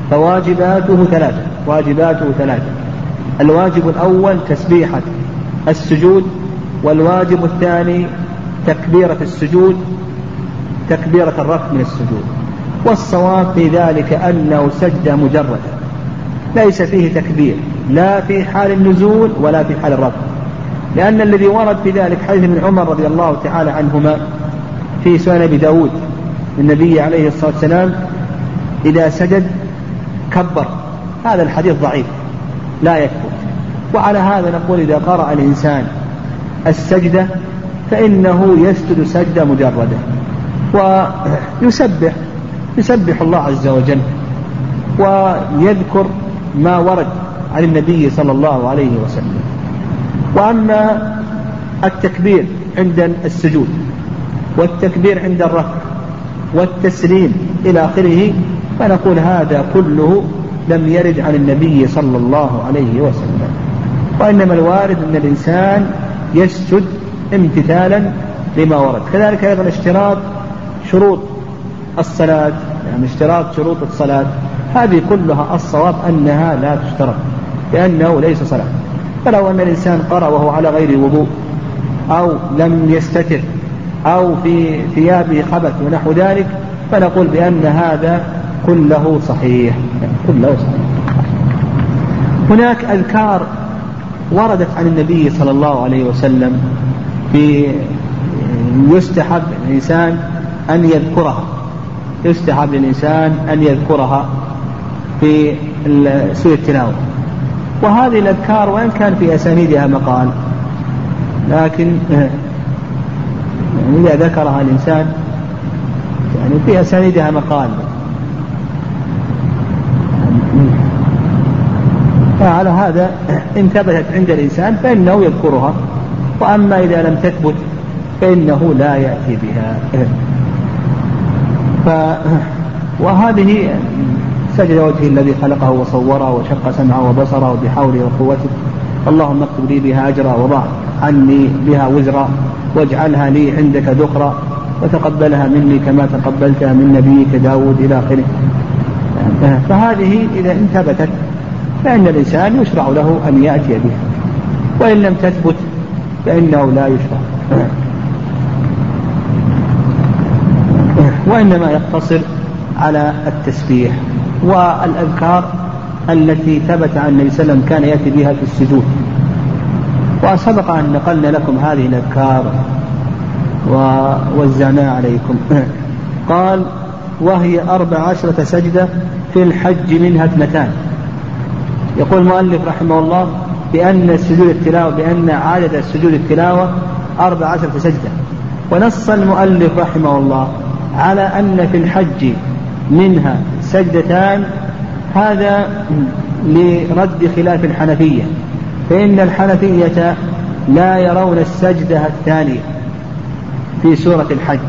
فواجباته ثلاثة. واجباته ثلاثة. الواجب الأول تسبيحة السجود والواجب الثاني تكبيرة السجود تكبيرة الرفع من السجود. والصواب في ذلك أنه سجد مجردة ليس فيه تكبير لا في حال النزول ولا في حال الرفع. لأن الذي ورد في ذلك حديث ابن عمر رضي الله تعالى عنهما في سنن أبي داود النبي عليه الصلاة والسلام إذا سجد كبر. هذا الحديث ضعيف لا يثبت. وعلى هذا نقول إذا قرأ الإنسان السجدة فإنه يسجد سجدة مجردة ويسبح يسبح الله عز وجل ويذكر ما ورد عن النبي صلى الله عليه وسلم. وأما التكبير عند السجود والتكبير عند الرفع والتسليم إلى آخره فنقول هذا كله لم يرد عن النبي صلى الله عليه وسلم. وإنما الوارد أن الإنسان يسجد امتثالا لما ورد. كذلك أيضا اشتراط شروط الصلاة. يعني اشتراط شروط الصلاة. هذه كلها الصواب أنها لا تشترط لأنه ليس صلاة. فلو أن الإنسان قرأ وهو على غير وضوء أو لم يستتر أو في ثيابه خبث ونحو ذلك فنقول بأن هذا كله صحيح. كله. هناك أذكار وردت عن النبي صلى الله عليه وسلم في يستحب الإنسان أن يذكرها. يستحب للإنسان أن يذكرها في سورة التلاوة. وهذه الأذكار وإن كان في أسانيدها مقال لكن يعني إذا ذكرها الإنسان يعني في أسانيدها مقال. فعلى هذا إن ثبتت عند الإنسان فإنه يذكرها وأما إذا لم تثبت فإنه لا يأتي بها. ف وهذه سجد وجهه الذي خلقه وصوره وشق سمعه وبصره بحوله وقوته. اللهم اكتب لي بها أجرا وضع عني بها وزرا واجعلها لي عندك ذخرا وتقبلها مني كما تقبلتها من نبيك داود إلى آخره. فهذه إذا إن ثبتت فإن الإنسان يشرع له أن يأتي بها وإن لم تثبت فإنه لا يشرع. وإنما يقتصر على التسبيح والأذكار التي ثبت عن النبي صلى الله عليه وسلم كان يأتي بها في السجود. وسبق أن نقلنا لكم هذه الأذكار ووزعناها عليكم. قال وهي أربع عشرة سجدة في الحج منها اثنتان. يقول المؤلف رحمه الله بأن سجود التلاوة بأن عدد سجود التلاوة أربع عشرة سجدة. ونص المؤلف رحمه الله على أن في الحج منها سجدتان هذا لرد خلاف الحنفية. فإن الحنفية لا يرون السجدة الثانية في سورة الحج.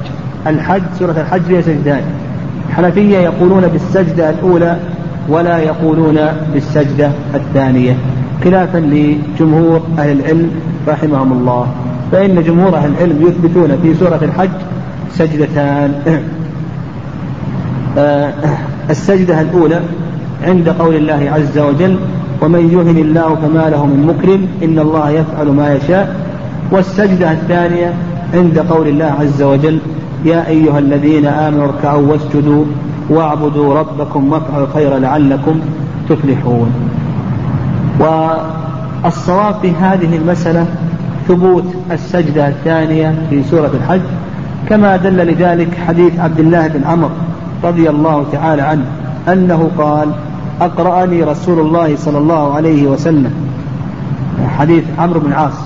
الحج سورة الحج فيها سجدان الحنفية يقولون بالسجدة الأولى ولا يقولون بالسجدة الثانية. خلافا لجمهور أهل العلم رحمهم الله. فإن جمهور أهل العلم يثبتون في سورة الحج سجدتان. (clears throat) آه، السجدة الأولى عند قول الله عز وجل ومن يهن الله فما له من مكرم إن الله يفعل ما يشاء. والسجدة الثانية عند قول الله عز وجل يا أيها الذين آمنوا اركعوا واسجدوا. واعبدوا ربكم وافعلوا الخير لعلكم تفلحون. والصواب في هذه المسألة ثبوت السجدة الثانية في سورة الحج كما دل لذلك حديث عبد الله بن عمرو رضي الله تعالى عنه أنه قال أقرأني رسول الله صلى الله عليه وسلم. حديث عمرو بن عاص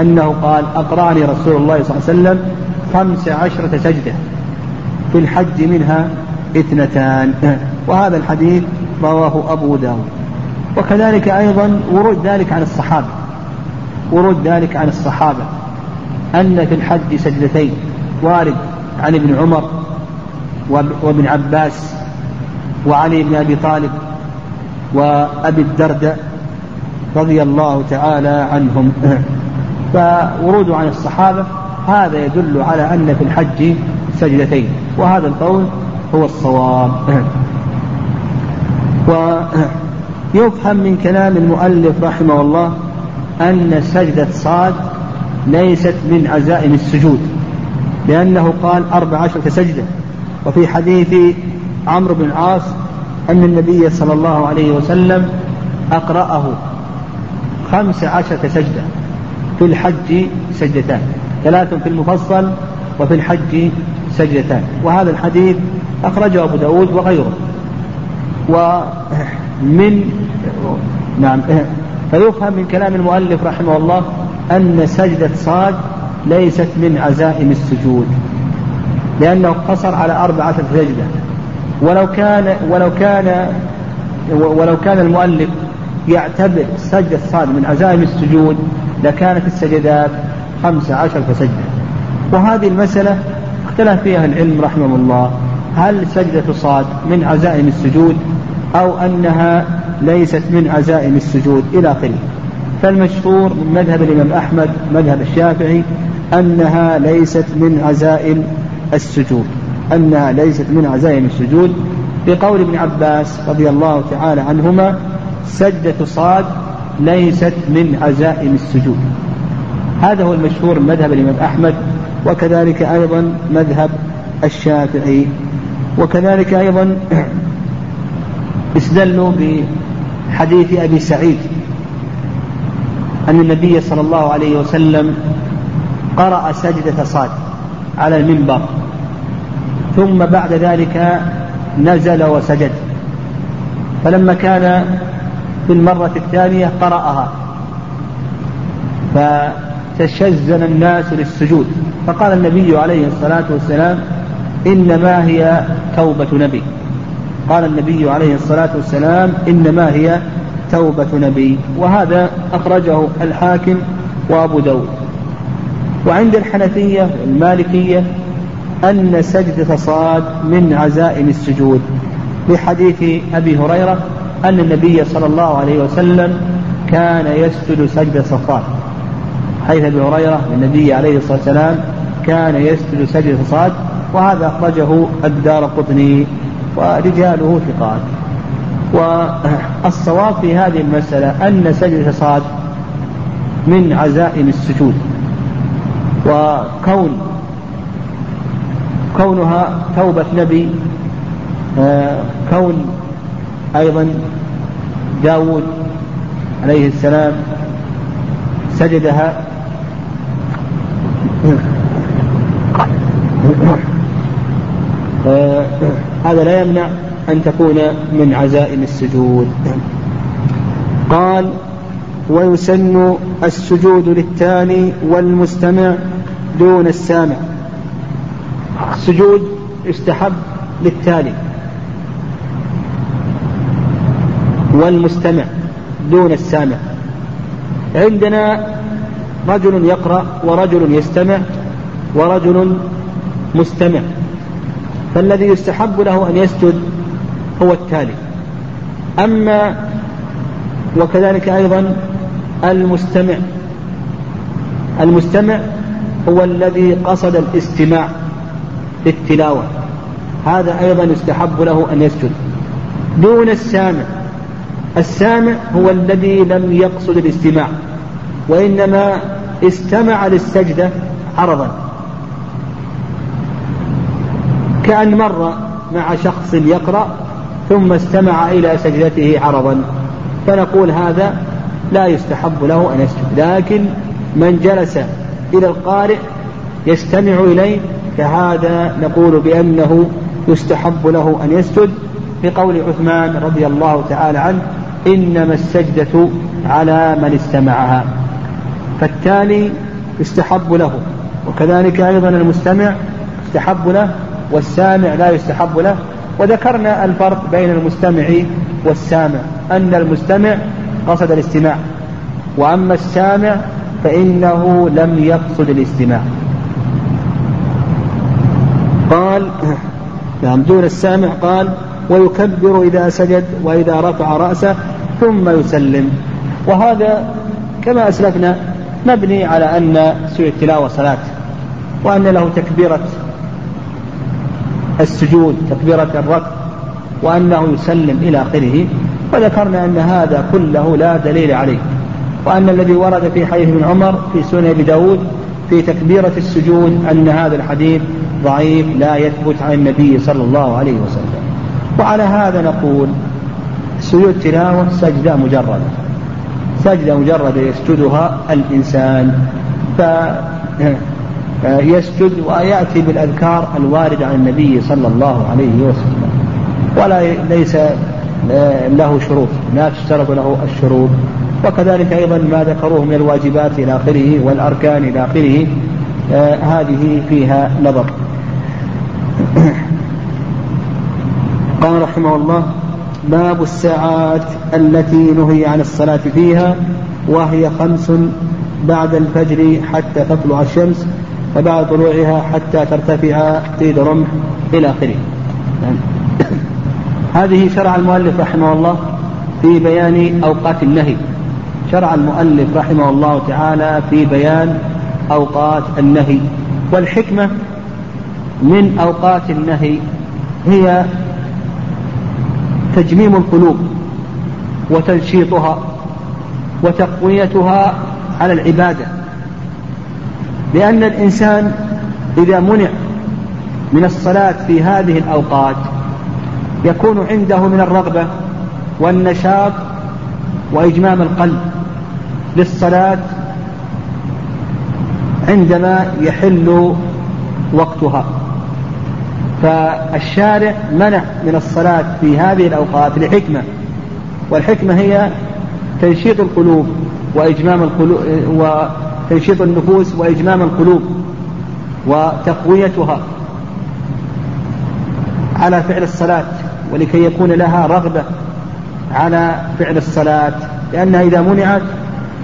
أنه قال أقرأني رسول الله صلى الله عليه وسلم خمس عشرة سجدة في الحج منها اثنتان. وهذا الحديث رواه أبو داود. وكذلك أيضا ورود ذلك عن الصحابة. ورود ذلك عن الصحابة. أن في الحج سجدتين. وارد عن ابن عمر وابن عباس وعلي بن أبي طالب وأبي الدرداء رضي الله تعالى عنهم. فورود عن الصحابة. هذا يدل على أن في الحج سجدتين. وهذا القول هو الصواب. (clears throat) ويفهم من كلام المؤلف رحمه الله أن سجدة صاد ليست من عزائم السجود لأنه قال أربع عشرة سجدة. وفي حديث عمرو بن العاص أن النبي صلى الله عليه وسلم أقرأه خمس عشرة سجدة في الحج سجدتان ثلاث في المفصل وفي الحج سجدتان. وهذا الحديث أخرجه أبو داود وغيره. ومن نعم فيفهم من كلام المؤلف رحمه الله أن سجدة صاد ليست من عزائم السجود لأنه قصر على أربعة سجدة. ولو كان ولو كان ولو كان المؤلف يعتبر سجدة صاد من عزائم السجود لكانت السجدات خمس عشر سجدة. وهذه المسألة اختلف فيها العلم رحمه الله. هل سجدة صاد من عزائم السجود أو أنها ليست من عزائم السجود؟ إلى آخره. فالمشهور من مذهب الإمام أحمد مذهب الشافعي أنها ليست من عزائم السجود. أنها ليست من عزائم السجود. بقول ابن عباس رضي الله تعالى عنهما سجدة صاد ليست من عزائم السجود. هذا هو المشهور من مذهب الإمام أحمد وكذلك أيضا مذهب الشافعي. وكذلك أيضا استدلوا بحديث أبي سعيد. أن النبي صلى الله عليه وسلم قرأ سجدة صاد على المنبر ثم بعد ذلك نزل وسجد. فلما كان في المرة الثانية قرأها فتشزن الناس للسجود. فقال النبي عليه الصلاة والسلام إنما هي توبة نبي. قال النبي عليه الصلاة والسلام إنما هي توبة نبي. وهذا أخرجه الحاكم وأبو داود. وعند الحنفية المالكية أن سجدة صاد من عزائم السجود. لحديث أبي هريرة أن النبي صلى الله عليه وسلم كان يسجد سجد صفات حيث أبي هريرة النبي عليه الصلاة والسلام كان يسجد سجد صفات وهذا أخرجه الدار قطني ورجاله ثقات. والصواب في هذه المسألة أن سجد صاد من عزائم السجود. وكون كونها توبة نبي آه، كون أيضا داود عليه السلام سجدها آه، هذا لا يمنع أن تكون من عزائم السجود. قال ويسن السجود للتالي والمستمع دون السامع. السجود يستحب للتالي. والمستمع دون السامع. عندنا رجل يقرأ ورجل يستمع ورجل مستمع. فالذي يستحب له أن يسجد هو التالي. أما وكذلك أيضا المستمع. المستمع هو الذي قصد الاستماع للتلاوة. هذا أيضا يستحب له أن يسجد. دون السامع. السامع هو الذي لم يقصد الاستماع وإنما استمع للسجدة عرضا. كأن مر مع شخص يقرأ ثم استمع إلى سجدته عرضا. فنقول هذا لا يستحب له أن يسجد. لكن من جلس إلى القارئ يستمع إليه فهذا نقول بأنه يستحب له أن يسجد. لقول عثمان رضي الله تعالى عنه إنما السجدة على من استمعها. فالتالي يستحب له. وكذلك أيضا المستمع يستحب له والسامع لا يستحب له. وذكرنا الفرق بين المستمع والسامع أن المستمع قصد الاستماع وأما السامع فإنه لم يقصد الاستماع. قال نعم دون السامع قال ويكبر إذا سجد وإذا رفع رأسه ثم يسلم. وهذا كما أسلفنا مبني على أن سوء التلاوة صلاة وأن له تكبيرة السجود تكبيرة الركع وأنه يسلم إلى آخره وذكرنا أن هذا كله لا دليل عليه وأن الذي ورد في حديث ابن عمر في سنن أبي داود في تكبيرة السجود أن هذا الحديث ضعيف لا يثبت عن النبي صلى الله عليه وسلم. وعلى هذا نقول سجود تلاوة سجدة مجردة. سجدة مجردة يسجدها الإنسان. ف (laughs) يسجد ويأتي بالأذكار الواردة عن النبي صلى الله عليه وسلم. ولا ليس له شروط لا تشترط له الشروط. وكذلك أيضا ما ذكروه من الواجبات إلى آخره والأركان إلى آخره آه هذه فيها نظر. (coughs) قال رحمه الله باب الساعات التي نهي عن الصلاة فيها وهي خمس بعد الفجر حتى تطلع الشمس. وبعد طلوعها حتى ترتفع قيد رمح إلى آخره. هذه شرع المؤلف رحمه الله في بيان أوقات النهي. شرع المؤلف رحمه الله تعالى في بيان أوقات النهي. والحكمة من أوقات النهي هي تجميم القلوب وتنشيطها وتقويتها على العبادة. لأن الإنسان إذا منع من الصلاة في هذه الأوقات يكون عنده من الرغبة والنشاط وإجمام القلب للصلاة عندما يحل وقتها. فالشارع منع من الصلاة في هذه الأوقات لحكمة والحكمة هي تنشيط القلوب وإجمام القلوب وتنشيط النفوس وإجمام القلوب وتقويتها على فعل الصلاة ولكي يكون لها رغبة على فعل الصلاة لأنها إذا منعت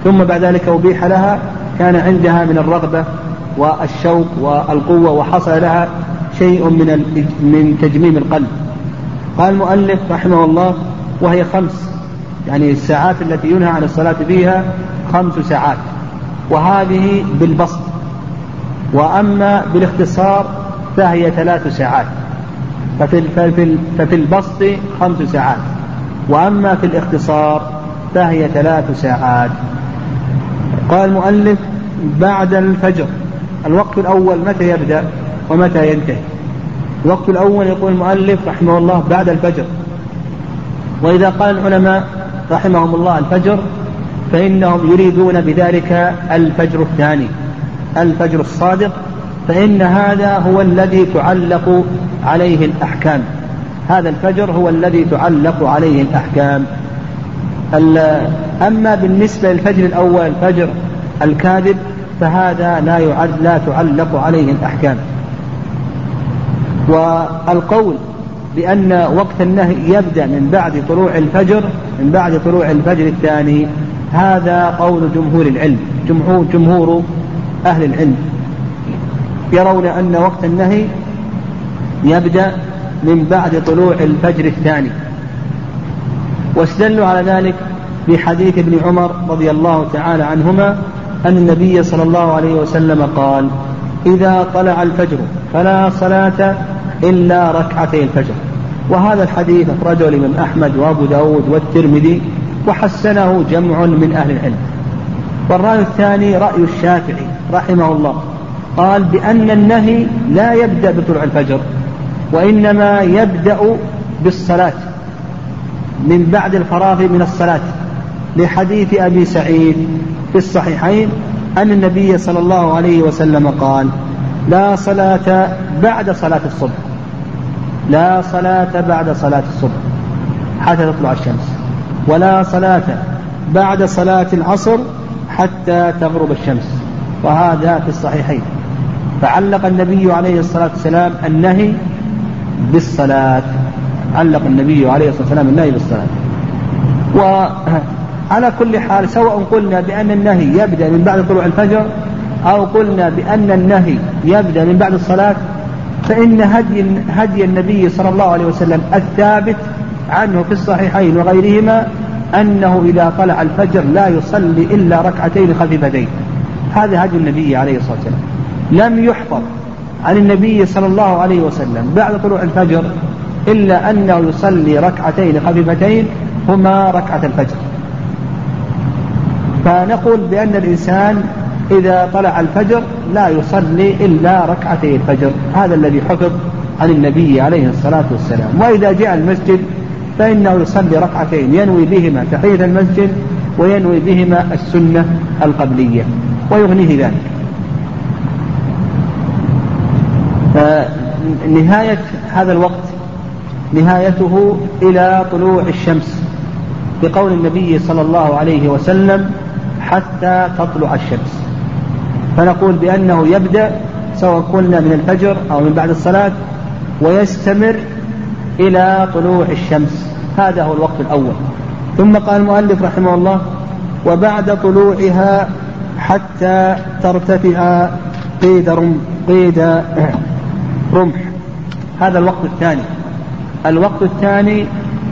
ثم بعد ذلك أبيح لها كان عندها من الرغبة والشوق والقوة وحصل لها شيء من من تجميم القلب. قال المؤلف رحمه الله وهي خمس يعني الساعات التي ينهى عن الصلاة فيها خمس ساعات. وهذه بالبسط. وأما بالاختصار فهي ثلاث ساعات. ففي, ففي, ففي البسط خمس ساعات. وأما في الاختصار فهي ثلاث ساعات. قال المؤلف بعد الفجر. الوقت الأول متى يبدأ ومتى ينتهي؟ الوقت الأول يقول المؤلف رحمه الله بعد الفجر. وإذا قال العلماء رحمهم الله الفجر فإنهم يريدون بذلك الفجر الثاني الفجر الصادق فإن هذا هو الذي تعلق عليه الأحكام. هذا الفجر هو الذي تعلق عليه الأحكام. أما بالنسبة للفجر الأول فجر الكاذب فهذا لا يعد لا تعلق عليه الأحكام. والقول بأن وقت النهي يبدأ من بعد طلوع الفجر من بعد طلوع الفجر الثاني هذا قول جمهور العلم جمهور جمهور أهل العلم. يرون أن وقت النهي يبدأ من بعد طلوع الفجر الثاني. واستدلوا على ذلك بحديث ابن عمر رضي الله تعالى عنهما أن النبي صلى الله عليه وسلم قال إذا طلع الفجر فلا صلاة إلا ركعتي الفجر. وهذا الحديث أخرجه الإمام أحمد وأبو داود والترمذي وحسنه جمع من أهل العلم. والرأي الثاني رأي الشافعي رحمه الله. قال بأن النهي لا يبدأ بطلوع الفجر وإنما يبدأ بالصلاة من بعد الفراغ من الصلاة. لحديث أبي سعيد في الصحيحين أن النبي صلى الله عليه وسلم قال لا صلاة بعد صلاة الصبح لا صلاة بعد صلاة الصبح حتى تطلع الشمس. ولا صلاة بعد صلاة العصر حتى تغرب الشمس. وهذا في الصحيحين. فعلق النبي عليه الصلاة والسلام النهي بالصلاة. علق النبي عليه الصلاة والسلام النهي بالصلاة. وعلى كل حال سواء قلنا بأن النهي يبدأ من بعد طلوع الفجر أو قلنا بأن النهي يبدأ من بعد الصلاة فإن هدي هدي النبي صلى الله عليه وسلم الثابت عنه في الصحيحين وغيرهما أنه إذا طلع الفجر لا يصلي إلا ركعتين خفيفتين. هذا هدي النبي عليه الصلاة والسلام. لم يحفظ عن النبي صلى الله عليه وسلم بعد طلوع الفجر إلا أنه يصلي ركعتين خفيفتين هما ركعة الفجر. فنقول بأن الإنسان إذا طلع الفجر لا يصلي إلا ركعتي الفجر. هذا الذي حفظ عن النبي عليه الصلاة والسلام. وإذا جاء المسجد فإنه يصلي ركعتين ينوي بهما تحية المسجد وينوي بهما السنة القبلية ويغنيه ذلك. نهاية هذا الوقت نهايته إلى طلوع الشمس بقول النبي صلى الله عليه وسلم حتى تطلع الشمس. فنقول بأنه يبدأ سواء قلنا من الفجر أو من بعد الصلاة ويستمر إلى طلوع الشمس. هذا هو الوقت الأول. ثم قال المؤلف رحمه الله وبعد طلوعها حتى ترتفع قيد رم قيد رمح. هذا الوقت الثاني. الوقت الثاني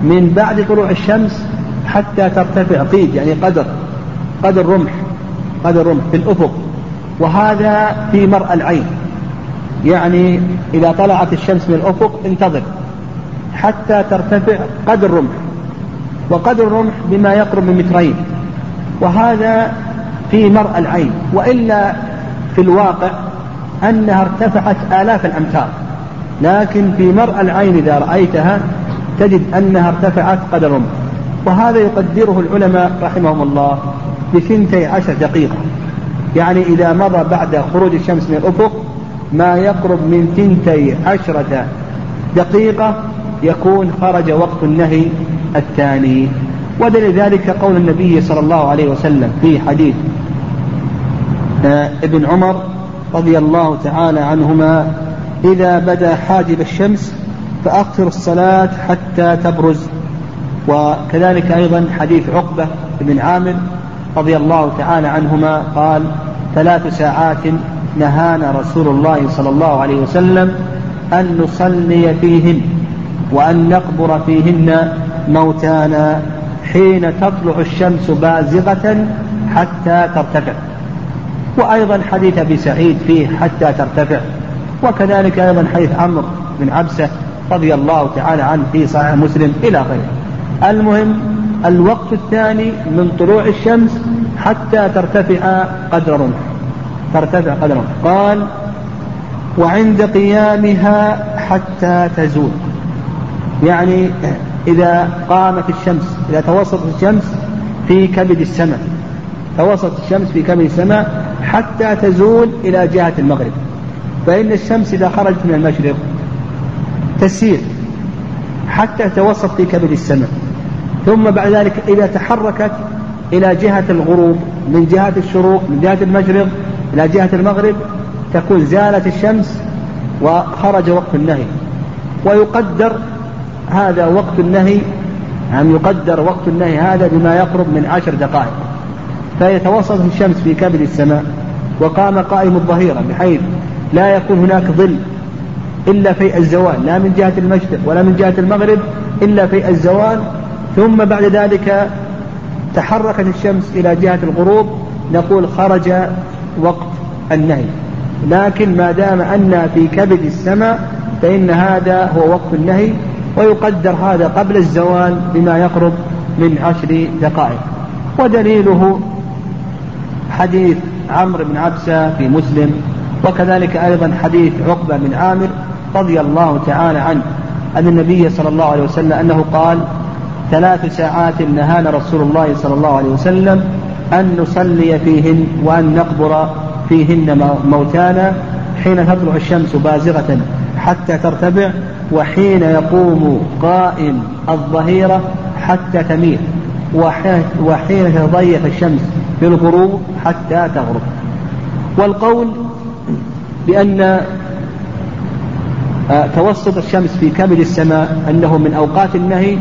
من بعد طلوع الشمس حتى ترتفع قيد يعني قدر قدر رمح قدر رمح في الأفق. وهذا في مرء العين. يعني إذا طلعت الشمس من الأفق انتظر. حتى ترتفع قدر رمح وقدر الرمح بما يقرب من مترين وهذا في مرء العين وإلا في الواقع أنها ارتفعت آلاف الأمتار لكن في مرء العين إذا رأيتها تجد أنها ارتفعت قدر رمح وهذا يقدره العلماء رحمهم الله بثنتي عشر دقيقة. يعني إذا مضى بعد خروج الشمس من الأفق ما يقرب من ثنتي عشرة دقيقة يكون خرج وقت النهي الثاني. ودليل ذلك قول النبي صلى الله عليه وسلم في حديث آه، ابن عمر رضي الله تعالى عنهما إذا بدا حاجب الشمس فأقصر الصلاة حتى تبرز. وكذلك أيضا حديث عقبة بن عامر رضي الله تعالى عنهما قال ثلاث ساعات نهانا رسول الله صلى الله عليه وسلم أن نصلي فيهن. وأن نقبر فيهن موتانا حين تطلع الشمس بازغة حتى ترتفع. وأيضا حديث أبي سعيد فيه حتى ترتفع. وكذلك أيضا حديث عمرو بن عبسة رضي الله تعالى عنه في صحيح مسلم إلى غيره. المهم الوقت الثاني من طلوع الشمس حتى ترتفع قدر رمح ترتفع قدر رمح قال وعند قيامها حتى تزول. يعني إذا قامت الشمس إذا توسطت الشمس في كبد السماء توسط الشمس في كبد السماء حتى تزول إلى جهة المغرب. فإن الشمس إذا خرجت من المشرق تسير حتى توسط في كبد السماء. ثم بعد ذلك إذا تحركت إلى جهة الغروب من جهة الشروق من جهة المشرق إلى جهة المغرب تكون زالت الشمس وخرج وقت النهي. ويقدر هذا وقت النهي أن يقدر وقت النهي هذا بما يقرب من عشر دقائق؟ فيتوسط الشمس في كبد السماء وقام قائم الظهيرة بحيث لا يكون هناك ظل إلا في الزوال لا من جهة المشرق ولا من جهة المغرب إلا في الزوال. ثم بعد ذلك تحركت الشمس إلى جهة الغروب نقول خرج وقت النهي. لكن ما دام أن في كبد السماء فإن هذا هو وقت النهي. ويقدر هذا قبل الزوال بما يقرب من عشر دقائق. ودليله حديث عمرو بن عبسة في مسلم وكذلك أيضا حديث عقبة بن عامر رضي الله تعالى عنه أن النبي صلى الله عليه وسلم أنه قال ثلاث ساعات نهانا رسول الله صلى الله عليه وسلم أن نصلي فيهن وأن نقبر فيهن موتانا حين تطلع الشمس بازغة حتى ترتفع وحين يقوم قائم الظهيرة حتى تميل وحين تضيق الشمس في الغروب حتى تغرب. والقول بأن آه، توسط الشمس في كبد السماء أنه من أوقات النهي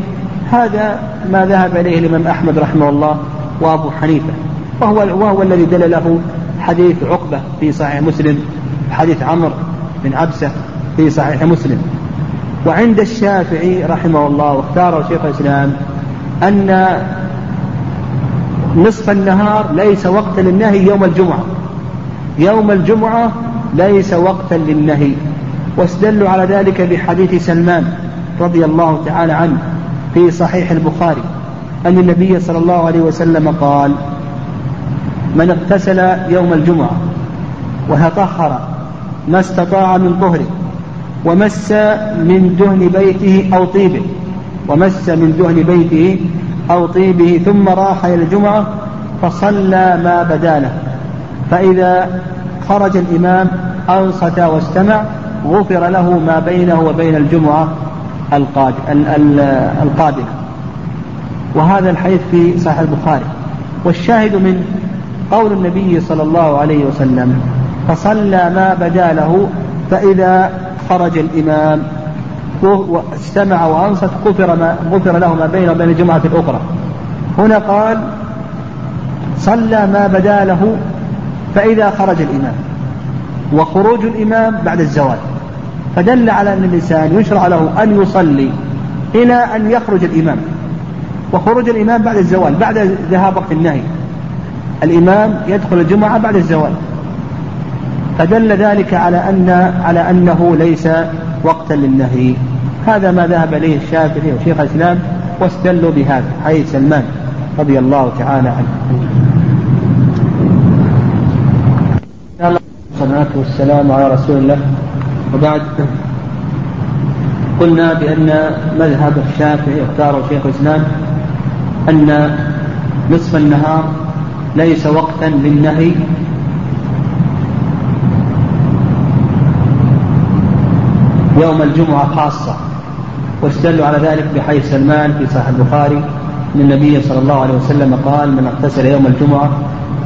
هذا ما ذهب إليه الإمام أحمد رحمه الله وأبو حنيفة. وهو, وهو الذي دل له حديث عقبة في صحيح مسلم حديث عمرو بن عبسة في صحيح مسلم. وعند الشافعي رحمه الله واختاره شيخ الإسلام أن نصف النهار ليس وقتا للنهي يوم الجمعة. يوم الجمعة ليس وقتا للنهي. واستدلوا على ذلك بحديث سلمان رضي الله تعالى عنه في صحيح البخاري. أن النبي صلى الله عليه وسلم قال من اغتسل يوم الجمعة وتطهر ما استطاع من طهره ومس من دهن بيته أو طيبه. ومس من دهن بيته أو طيبه ثم راح إلى الجمعة فصلى ما بدا له. فإذا خرج الإمام أنصت واستمع غفر له ما بينه وبين الجمعة القادمة. وهذا الحديث في صحيح البخاري. والشاهد من قول النبي صلى الله عليه وسلم فصلى ما بدا له فإذا خرج الإمام واستمع وأنصت غفر, ما غفر له ما بينه وبين الجمعة الأخرى. هنا قال صلى ما بدا له فإذا خرج الإمام. وخروج الإمام بعد الزوال. فدل على أن الإنسان يشرع له أن يصلي إلى أن يخرج الإمام. وخروج الإمام بعد الزوال بعد ذهاب وقت النهي. الإمام يدخل الجمعة بعد الزوال. فدل ذلك على أن على أنه ليس وقتا للنهي. هذا ما ذهب إليه الشافعي وشيخ الإسلام واستدلوا بهذا حي سلمان رضي الله تعالى عنه. والصلاة والسلام على رسول الله. وبعد قلنا بأن مذهب الشافعي اختاره شيخ الإسلام أن نصف النهار ليس وقتا للنهي يوم الجمعة خاصة واستدلوا على ذلك بحديث سلمان في صحيح البخاري أن النبي صلى الله عليه وسلم قال من اغتسل يوم الجمعة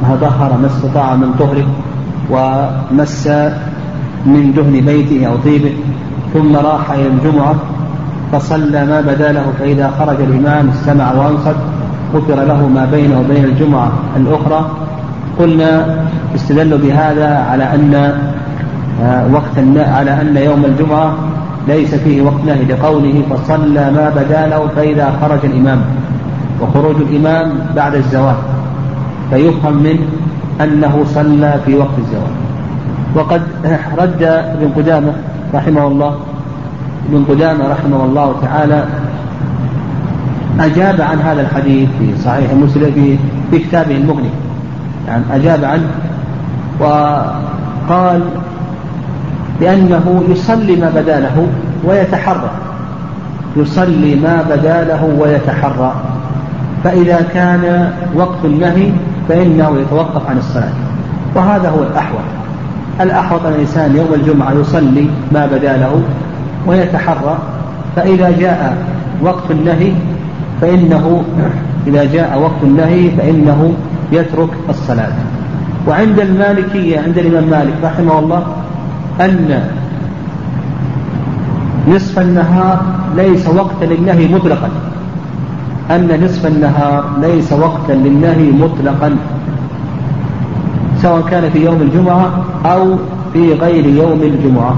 ما ظهر ما استطاع من طهره ومس من دهن بيته أو طيبه ثم راح إلى الجمعة فصلى ما بدا له فإذا خرج الإمام استمع وأنصت غفر له ما بينه وبين الجمعة الأخرى. قلنا استدلوا بهذا على أن آه، وقت على أن يوم الجمعة ليس فيه وقت نهي لقوله فصلى ما بدا له فإذا خرج الإمام وخروج الإمام بعد الزوال فيفهم منه أنه صلى في وقت الزوال. وقد رد ابن قدامة رحمه الله ابن قدامة رحمه الله تعالى أجاب عن هذا الحديث في صحيح مسلم في, في كتابه المغني يعني أجاب عنه وقال بأنه يصلي ما بدا له ويتحرى. يصلي ما بدا له ويتحرى. فإذا كان وقت النهي فإنه يتوقف عن الصلاة. وهذا هو الأحوط. الأحوط أن الإنسان يوم الجمعة يصلي ما بدا له ويتحرى. فإذا جاء وقت النهي فإنه إذا جاء وقت النهي فإنه يترك الصلاة. وعند المالكية عند الإمام مالك رحمه الله أن نصف النهار ليس وقتا للنهي مطلقا. أن نصف النهار ليس وقتا للنهي مطلقا. سواء كان في يوم الجمعة أو في غير يوم الجمعة.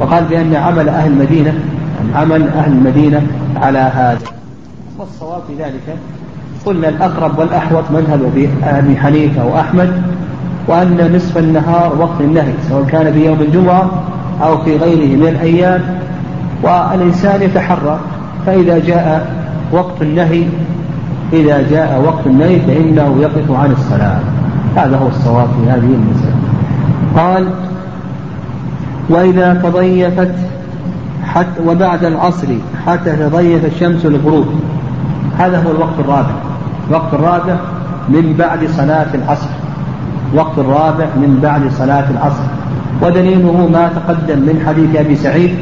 وقال بأن عمل أهل المدينة عمل أهل المدينة على هذا. والصواب في ذلك قلنا الأقرب والأحوط مذهب أبي حنيفة وأحمد وأن نصف النهار وقت النهي سواء كان في يوم الجمعة أو في غيره من الأيام. والإنسان يتحرى فإذا جاء وقت النهي إذا جاء وقت النهي فإنه يقف عن الصلاة. هذا هو الصواب في هذه المسألة. قال وإذا تضيفت حتى وبعد العصر حتى تضيف الشمس الغروب هذا هو الوقت الرابع. الوقت الرابع من بعد صلاة العصر. وقت الرابع من بعد صلاة العصر. ودليله ما تقدم من حديث أبي سعيد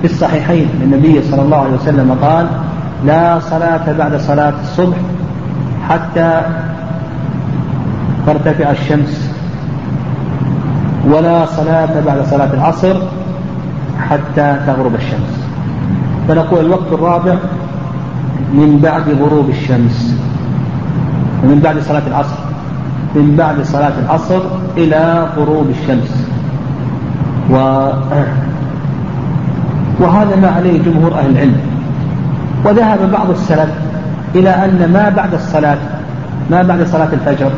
في الصحيحين. النبي صلى الله عليه وسلم قال لا صلاة بعد صلاة الصبح حتى ترتفع الشمس ولا صلاة بعد صلاة العصر حتى تغرب الشمس. فنقول الوقت الرابع من بعد غروب الشمس ومن بعد صلاة العصر. من بعد صلاة العصر إلى غروب الشمس. و وهذا ما عليه جمهور أهل العلم. وذهب بعض السلف إلى أن ما بعد الصلاة ما بعد صلاة الفجر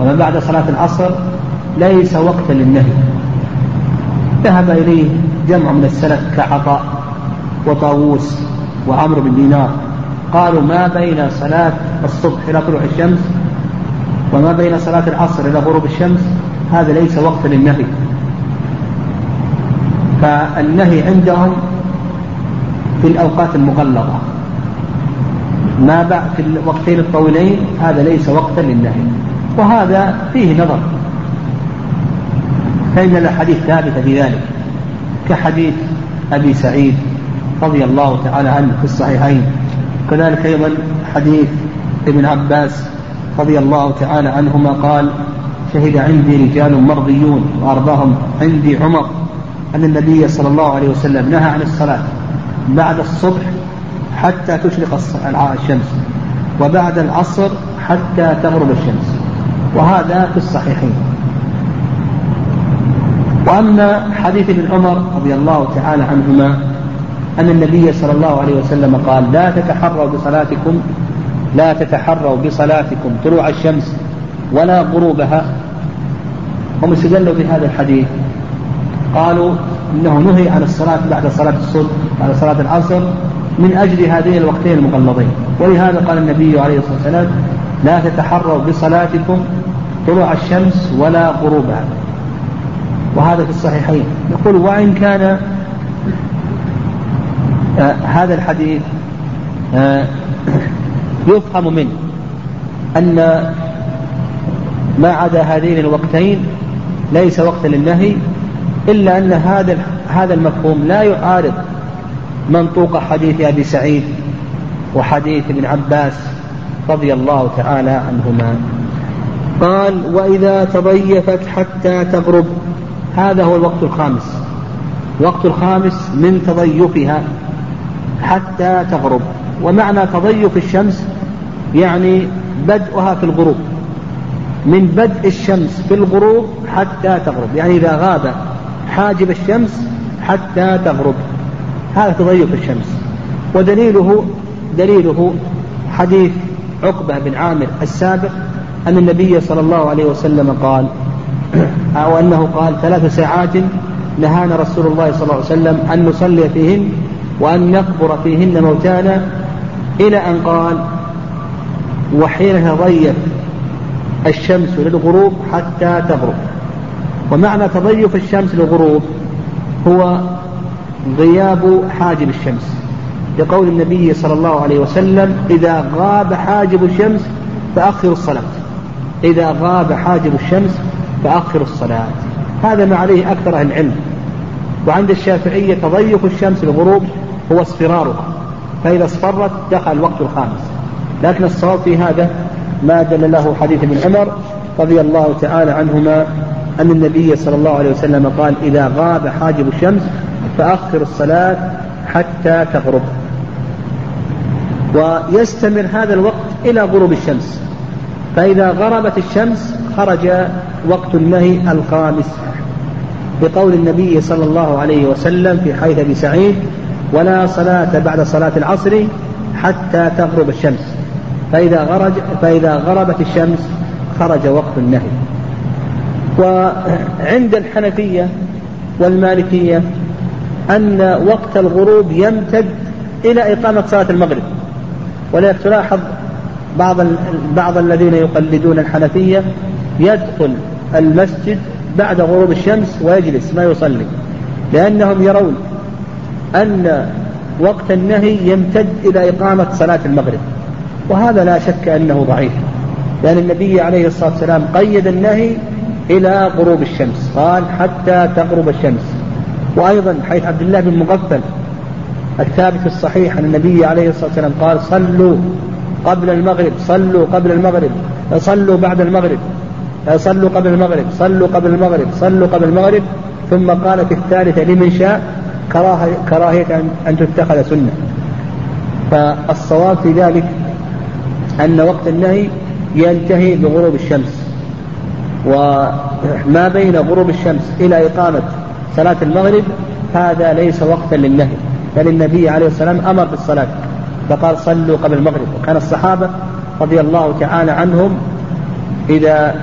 وما بعد صلاة العصر ليس وقتا للنهي. ذهب إليه جمع من السلف كعطاء وطاووس وعمرو بن دينار. قالوا ما بين صلاة الصبح إلى طلوع الشمس وما بين صلاة العصر إلى غروب الشمس هذا ليس وقتا للنهي. فالنهي عندهم في الأوقات المغلظة. ما بعد في الوقتين الطويلين هذا ليس وقتا للنهي. وهذا فيه نظر. فإن الأحاديث ثابتة في ذلك كحديث أبي سعيد رضي الله تعالى عنه في الصحيحين. كذلك أيضا حديث ابن عباس رضي الله تعالى عنهما قال شهد عندي رجال مرضيون وأرضاهم عندي عمر أن النبي صلى الله عليه وسلم نهى عن الصلاة بعد الصبح حتى تشرق الشمس وبعد العصر حتى تغرب الشمس وهذا في الصحيحين. وأما حديث ابن عمر رضي الله تعالى عنهما أن النبي صلى الله عليه وسلم قال لا تتحروا بصلاتكم لا تتحروا بصلاتكم طلوع الشمس ولا غروبها. هم استدلوا بهذا الحديث. قالوا إنه نهي عن الصلاة بعد صلاة الصبح بعد صلاة العصر من أجل هذين الوقتين المغلظين. ولهذا قال النبي عليه الصلاة والسلام لا تتحروا بصلاتكم طلوع الشمس ولا غروبها. وهذا في الصحيحين. يقول وإن كان آه هذا الحديث آه يفهم منه أن ما عدا هذين الوقتين ليس وقتا للنهي إلا أن هذا هذا المفهوم لا يعارض منطوق حديث أبي سعيد وحديث ابن عباس رضي الله تعالى عنهما. قال وإذا تضيفت حتى تغرب هذا هو الوقت الخامس. الوقت الخامس من تضيفها حتى تغرب. ومعنى تضيف الشمس يعني بدءها في الغروب من بدء الشمس في الغروب حتى تغرب يعني إذا غاب حاجب الشمس حتى تغرب هذا تضيق الشمس. ودليله دليله حديث عقبة بن عامر السابق أن النبي صلى الله عليه وسلم قال (clears throat) أو أنه قال ثلاث ساعات نهانا رسول الله صلى الله عليه وسلم أن نصلي فيهن وأن نقبر فيهن موتانا إلى أن قال وحين تضيف الشمس للغروب حتى تغرب. ومعنى تضيف الشمس للغروب هو غياب حاجب الشمس. لقول النبي صلى الله عليه وسلم إذا غاب حاجب الشمس فأخر الصلاة. إذا غاب حاجب الشمس فأخر الصلاة. هذا ما عليه أكثر أهل العلم. وعند الشافعية تضيق الشمس للغروب هو اصفرارها. فإذا اصفرت دخل الوقت الخامس. لكن الصواب في هذا ما دل له حديث ابن عمر رضي الله تعالى عنهما أن النبي صلى الله عليه وسلم قال إذا غاب حاجب الشمس فأخر الصلاة حتى تغرب. ويستمر هذا الوقت إلى غروب الشمس. فإذا غربت الشمس خرج وقت النهي الخامس بقول النبي صلى الله عليه وسلم في حيث أبي سعيد ولا صلاة بعد صلاة العصر حتى تغرب الشمس. فإذا غرج فإذا غربت الشمس خرج وقت النهي. وعند الحنفية والمالكية أن وقت الغروب يمتد إلى إقامة صلاة المغرب. ولذلك تلاحظ بعض بعض الذين يقلدون الحنفية يدخل المسجد بعد غروب الشمس ويجلس ما يصلي لأنهم يرون أن وقت النهي يمتد إلى إقامة صلاة المغرب. وهذا لا شك أنه ضعيف لأن النبي عليه الصلاة والسلام قيد النهي إلى غروب الشمس قال حتى تغرب الشمس. وأيضا حيث عبد الله بن مغفل الثابت الصحيح أن النبي عليه الصلاة والسلام قال صلوا قبل المغرب صلوا قبل المغرب صلوا بعد المغرب صلوا قبل المغرب صلوا قبل المغرب صلوا قبل المغرب. ثم قال في الثالثة لمن شاء كراهية أن تتخذ سنة. فالصواب في ذلك أن وقت النهي ينتهي بغروب الشمس. وما بين غروب الشمس إلى إقامة صلاة المغرب هذا ليس وقتا للنهي بل النبي عليه السلام أمر بالصلاة فقال صلوا قبل المغرب. وكان الصحابة رضي الله تعالى عنهم إذا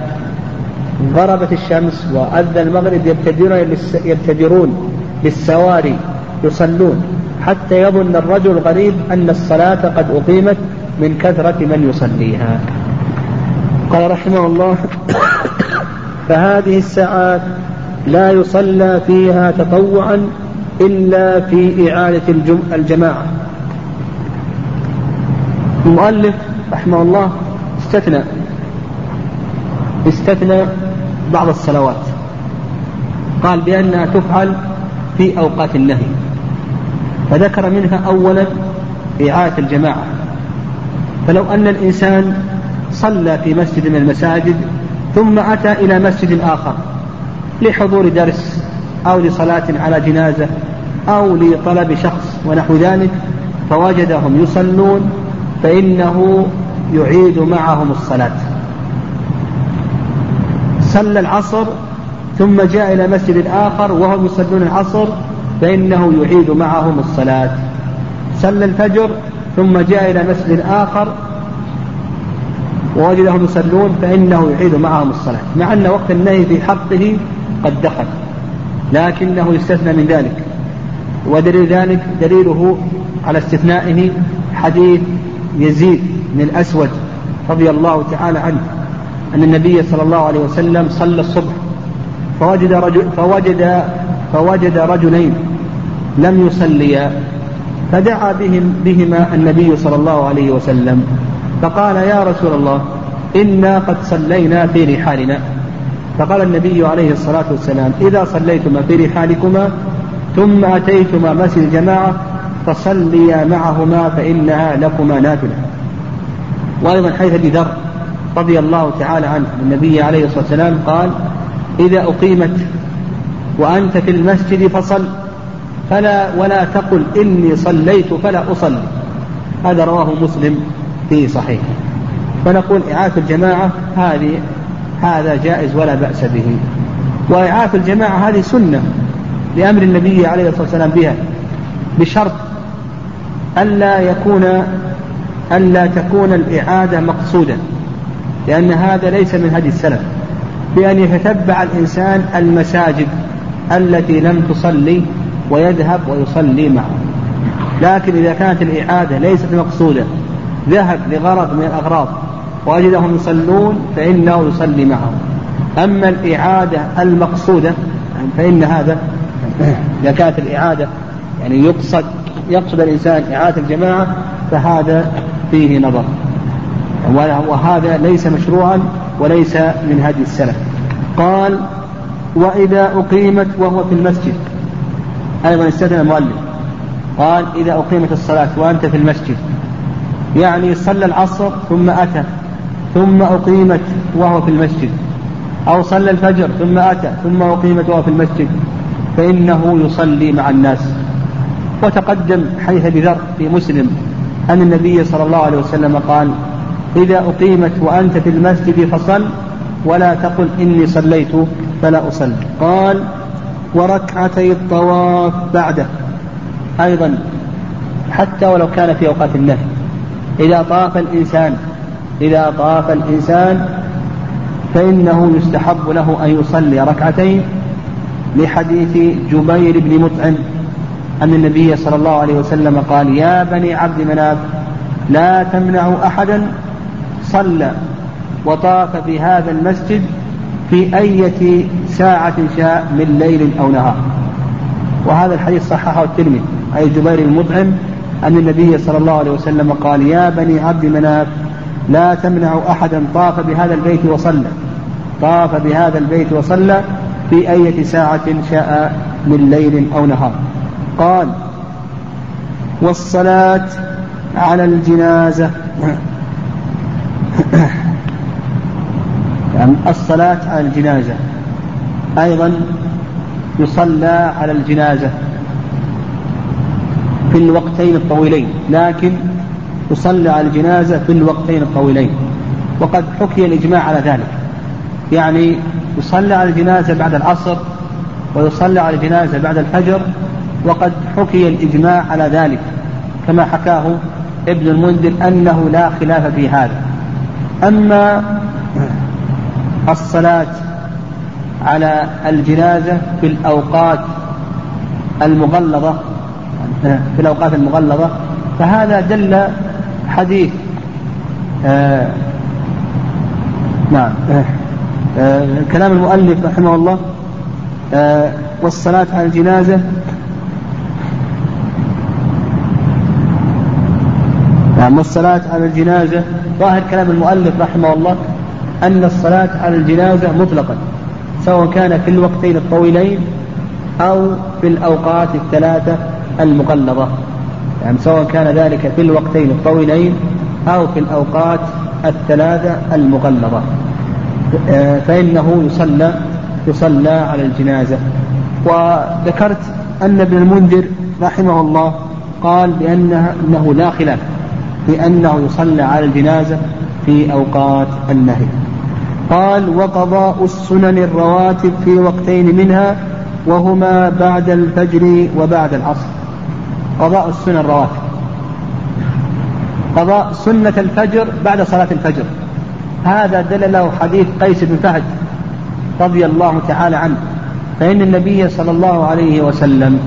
غربت الشمس وأذن المغرب يبتدرون يبتدرون بالسواري يصلون حتى يظن الرجل الغريب أن الصلاة قد أقيمت من كثرة من يصليها. قال رحمه الله فهذه الساعات لا يصلى فيها تطوعا إلا في إعادة الجماعة. المؤلف رحمه الله استثنى استثنى بعض الصلوات. قال بأنها تفعل في أوقات النهي فذكر منها أولا إعادة الجماعة. فلو أن الإنسان صلى في مسجد من المساجد ثم أتى إلى مسجد آخر لحضور درس أو لصلاة على جنازة أو لطلب شخص ونحو ذلك فوجدهم يصلون فإنه يعيد معهم الصلاة. صلى العصر ثم جاء إلى مسجد آخر وهم يصلون العصر فإنه يعيد معهم الصلاة. صلى الفجر ثم جاء إلى مسجد آخر ووجدهم يصلون فإنه يعيد معهم الصلاة مع أن وقت النهي في حقه قد دخل لكنه يستثنى من ذلك ودليل ذلك دليله على استثنائه حديث يزيد بن الأسود رضي الله تعالى عنه أن النبي صلى الله عليه وسلم صلى الصبح فوجد رجل فوجد فوجد رجلين لم يصليا. فدعا بهم بهما النبي صلى الله عليه وسلم. فقال يا رسول الله إنا قد صلينا في رحالنا. فقال النبي عليه الصلاة والسلام إذا صليتما في رحالكما ثم أتيتما مسجد الجماعة فصليا معهما فإنها لكما نافلة. وأيضا حيث أبي ذر رضي الله تعالى عنه النبي عليه الصلاة والسلام قال إذا أقيمت وأنت في المسجد فصل. فلا ولا تقل إني صليت فلا أصلي. هذا رواه مسلم في صحيح. فنقول إعادة الجماعة هذه هذا جائز ولا بأس به. وإعادة الجماعة هذه سنة لأمر النبي عليه الصلاة والسلام بها بشرط ألا يكون ألا تكون الإعادة مقصودة لأن هذا ليس من هدي السلف. بأن يتتبع الإنسان المساجد التي لم تصلي ويذهب ويصلي معه. لكن إذا كانت الإعادة ليست مقصودة ذهب لغرض من الأغراض وجدهم يصلون فإنه يصلي معهم. أما الإعادة المقصودة فإن هذا (coughs) إذا كانت الإعادة يعني يقصد يقصد الإنسان إعادة الجماعة فهذا فيه نظر. وهذا ليس مشروعا وليس من هدي السلف. قال وإذا أقيمت وهو في المسجد. أيضا استثنى المؤلف. قال إذا أقيمت الصلاة وأنت في المسجد يعني صلى العصر ثم أتى ثم أقيمت وهو في المسجد أو صلى الفجر ثم أتى ثم أقيمت وهو في المسجد فإنه يصلي مع الناس. وتقدم حيث بذر في مسلم أن النبي صلى الله عليه وسلم قال إذا أقيمت وأنت في المسجد فصل ولا تقل إني صليت فلا أصلي. قال وركعتي الطواف بعده. أيضا حتى ولو كان في أوقات النهي. إذا طاف الإنسان إذا طاف الإنسان فإنه يستحب له أن يصلي ركعتين لحديث جبير بن مطعم أن النبي صلى الله عليه وسلم قال يا بني عبد مناف لا تمنعوا أحدا صلى وطاف في هذا المسجد في أية ساعة شاء من ليل أو نهار. وهذا الحديث صححه الترمذي أي جبير المطعم أن النبي صلى الله عليه وسلم قال يا بني عبد مناف لا تمنعوا أحدا طاف بهذا البيت وصلى. طاف بهذا البيت وصلى في أية ساعة شاء من ليل أو نهار. قال والصلاة على الجنازة. الصلاة على الجنازة. أيضا يصلى على الجنازة في الوقتين الطويلين لكن يصلى على الجنازة في الوقتين الطويلين. وقد حكي الإجماع على ذلك. يعني يصلى على الجنازة بعد العصر ويصلى على الجنازة بعد الفجر وقد حكي الإجماع على ذلك. كما حكاه ابن المنذر أنه لا خلاف في هذا. أما الصلاة على الجنازة في الأوقات المغلظة في الأوقات المغلظة. فهذا دل حديث آه نعم آه آه كلام المؤلف رحمه الله آه والصلاة على الجنازة. نعم والصلاة على الجنازة. ظاهر كلام المؤلف رحمه الله أن الصلاة على الجنازة مطلقا سواء كان في الوقتين الطويلين أو في الأوقات الثلاثة المقلظة يعني سواء كان ذلك في الوقتين الطويلين أو في الأوقات الثلاثة المغلظة آه، فإنه يصلى يصلى على الجنازة. وذكرت أن ابن المنذر رحمه الله قال بأنه أنه لا خلاف. بأنه يصلى على الجنازة في أوقات النهي. قال وقضاء السنن الرواتب في وقتين منها وهما بعد الفجر وبعد العصر. قضاء السنن الرواتب. قضاء سنة الفجر بعد صلاة الفجر. هذا دل له حديث قيس بن فهد رضي الله تعالى عنه فإن النبي صلى الله عليه وسلم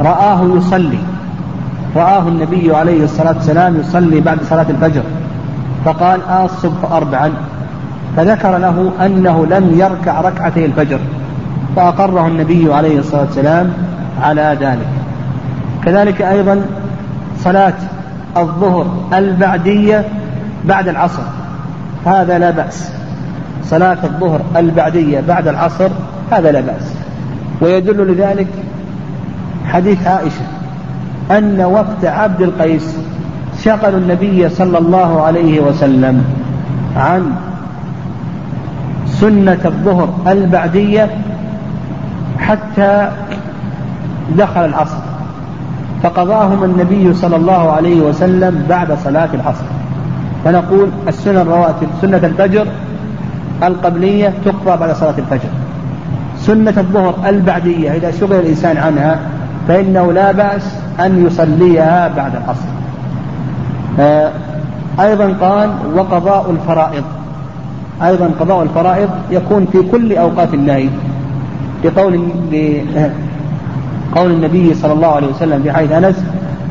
رآه يصلي رآه النبي عليه الصلاة والسلام يصلي بعد صلاة الفجر فقال آه الصبح أربعا. فذكر له أنه لم يركع ركعتي الفجر فأقره النبي عليه الصلاة والسلام على ذلك. كذلك أيضا صلاة الظهر البعدية بعد العصر هذا لا بأس. صلاة الظهر البعدية بعد العصر هذا لا بأس. ويدل لذلك حديث عائشة أن وقت عبد القيس شغل النبي صلى الله عليه وسلم عن سنة الظهر البعدية حتى دخل العصر فقضاهم النبي صلى الله عليه وسلم بعد صلاة العصر. فنقول السنن الرواتب سنة الفجر القبلية تقضى بعد صلاة الفجر. سنة الظهر البعدية إذا شغل الإنسان عنها فإنه لا بأس أن يصليها بعد العصر. آه، أيضا قال وقضاء الفرائض. أيضا قضاء الفرائض يكون في كل أوقات النهي بقول قول النبي صلى الله عليه وسلم في حديث أنس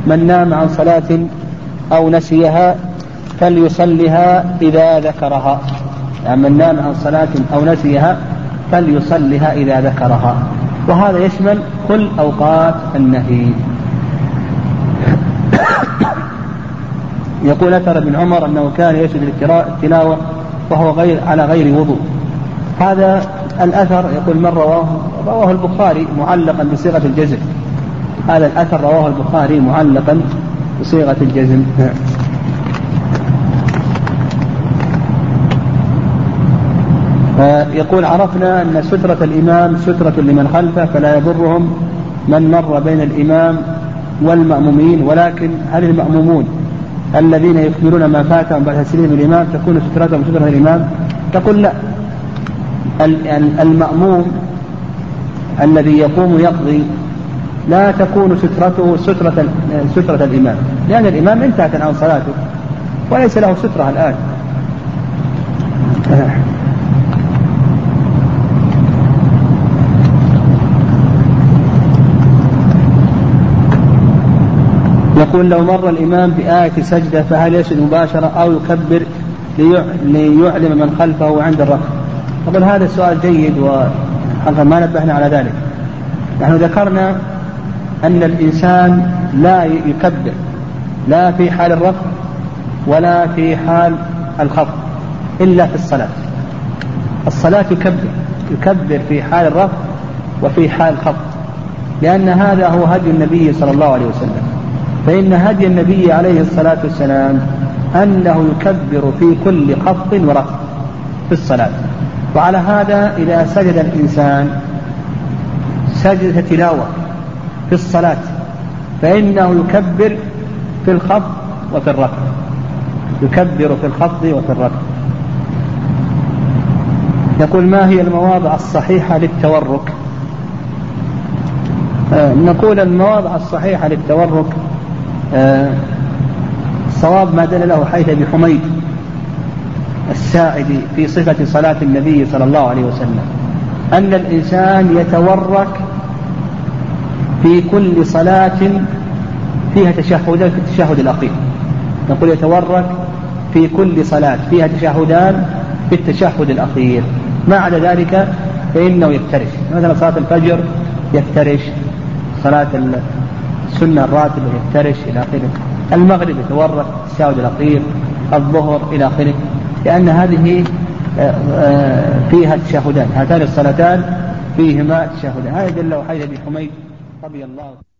من نام عن صلاة أو نسيها فليصلها إذا ذكرها. يعني من نام عن صلاة أو نسيها فليصلها إذا ذكرها. وهذا يشمل كل أوقات النهي. يقول أثر ابن عمر أنه كان يشهد التلاوة وهو غير على غير وضوء. هذا الأثر يقول من رواه رواه البخاري معلقا بصيغة الجزم. هذا الأثر رواه البخاري معلقا بصيغة الجزم. يقول عرفنا أن سترة الإمام سترة لمن خلفه فلا يضرهم من مر بين الإمام والمأمومين ولكن هل المأمومون الذين يكملون ما فاتهم بعد تسليم الإمام تكون سترتهم سترة الإمام. تقول لا. المأموم الذي يقوم يقضي لا تكون سترته سترة سترة الإمام. لأن الإمام انتهت عن صلاته. وليس له سترة الآن. يقول لو مر الإمام بآية سجدة فهل يسجد مباشرة أو يكبر ليعلم من خلفه عند الركع أقول هذا السؤال جيد وما نبهنا على ذلك. نحن ذكرنا أن الإنسان لا يكبر لا في حال الرفع ولا في حال الخفض إلا في الصلاة. الصلاة يكبر يكبر في حال الرفع وفي حال الخفض لأن هذا هو هدي النبي صلى الله عليه وسلم. فإن هدي النبي عليه الصلاة والسلام أنه يكبر في كل خفض ورفع في الصلاة. وعلى هذا إذا سجد الإنسان سجدة تلاوة في الصلاة فإنه يكبر في الخفض وفي الرفع يكبر في الخفض وفي الرفع يقول ما هي المواضع الصحيحة للتورك؟ آه نقول المواضع الصحيحة للتورك آه ما دل له حديث أبي حميد الساعدي في صفة صلاة النبي صلى الله عليه وسلم أن الإنسان يتورك في كل صلاة فيها تشهدان في التشهد الأخير. نقول يتورك في كل صلاة فيها تشهدان في التشهد الأخير. ما عدا ذلك فإنه يفترش. مثلا صلاة الفجر يفترش صلاة السنة الراتبة يفترش إلى آخره. المغرب يتورك التشهد الأخير الظهر إلى آخره لأن هذه آه، آه، فيها تشهدان هاتان الصلاتان فيهما تشهدان. هذا جل وعلا بحميد رضي الله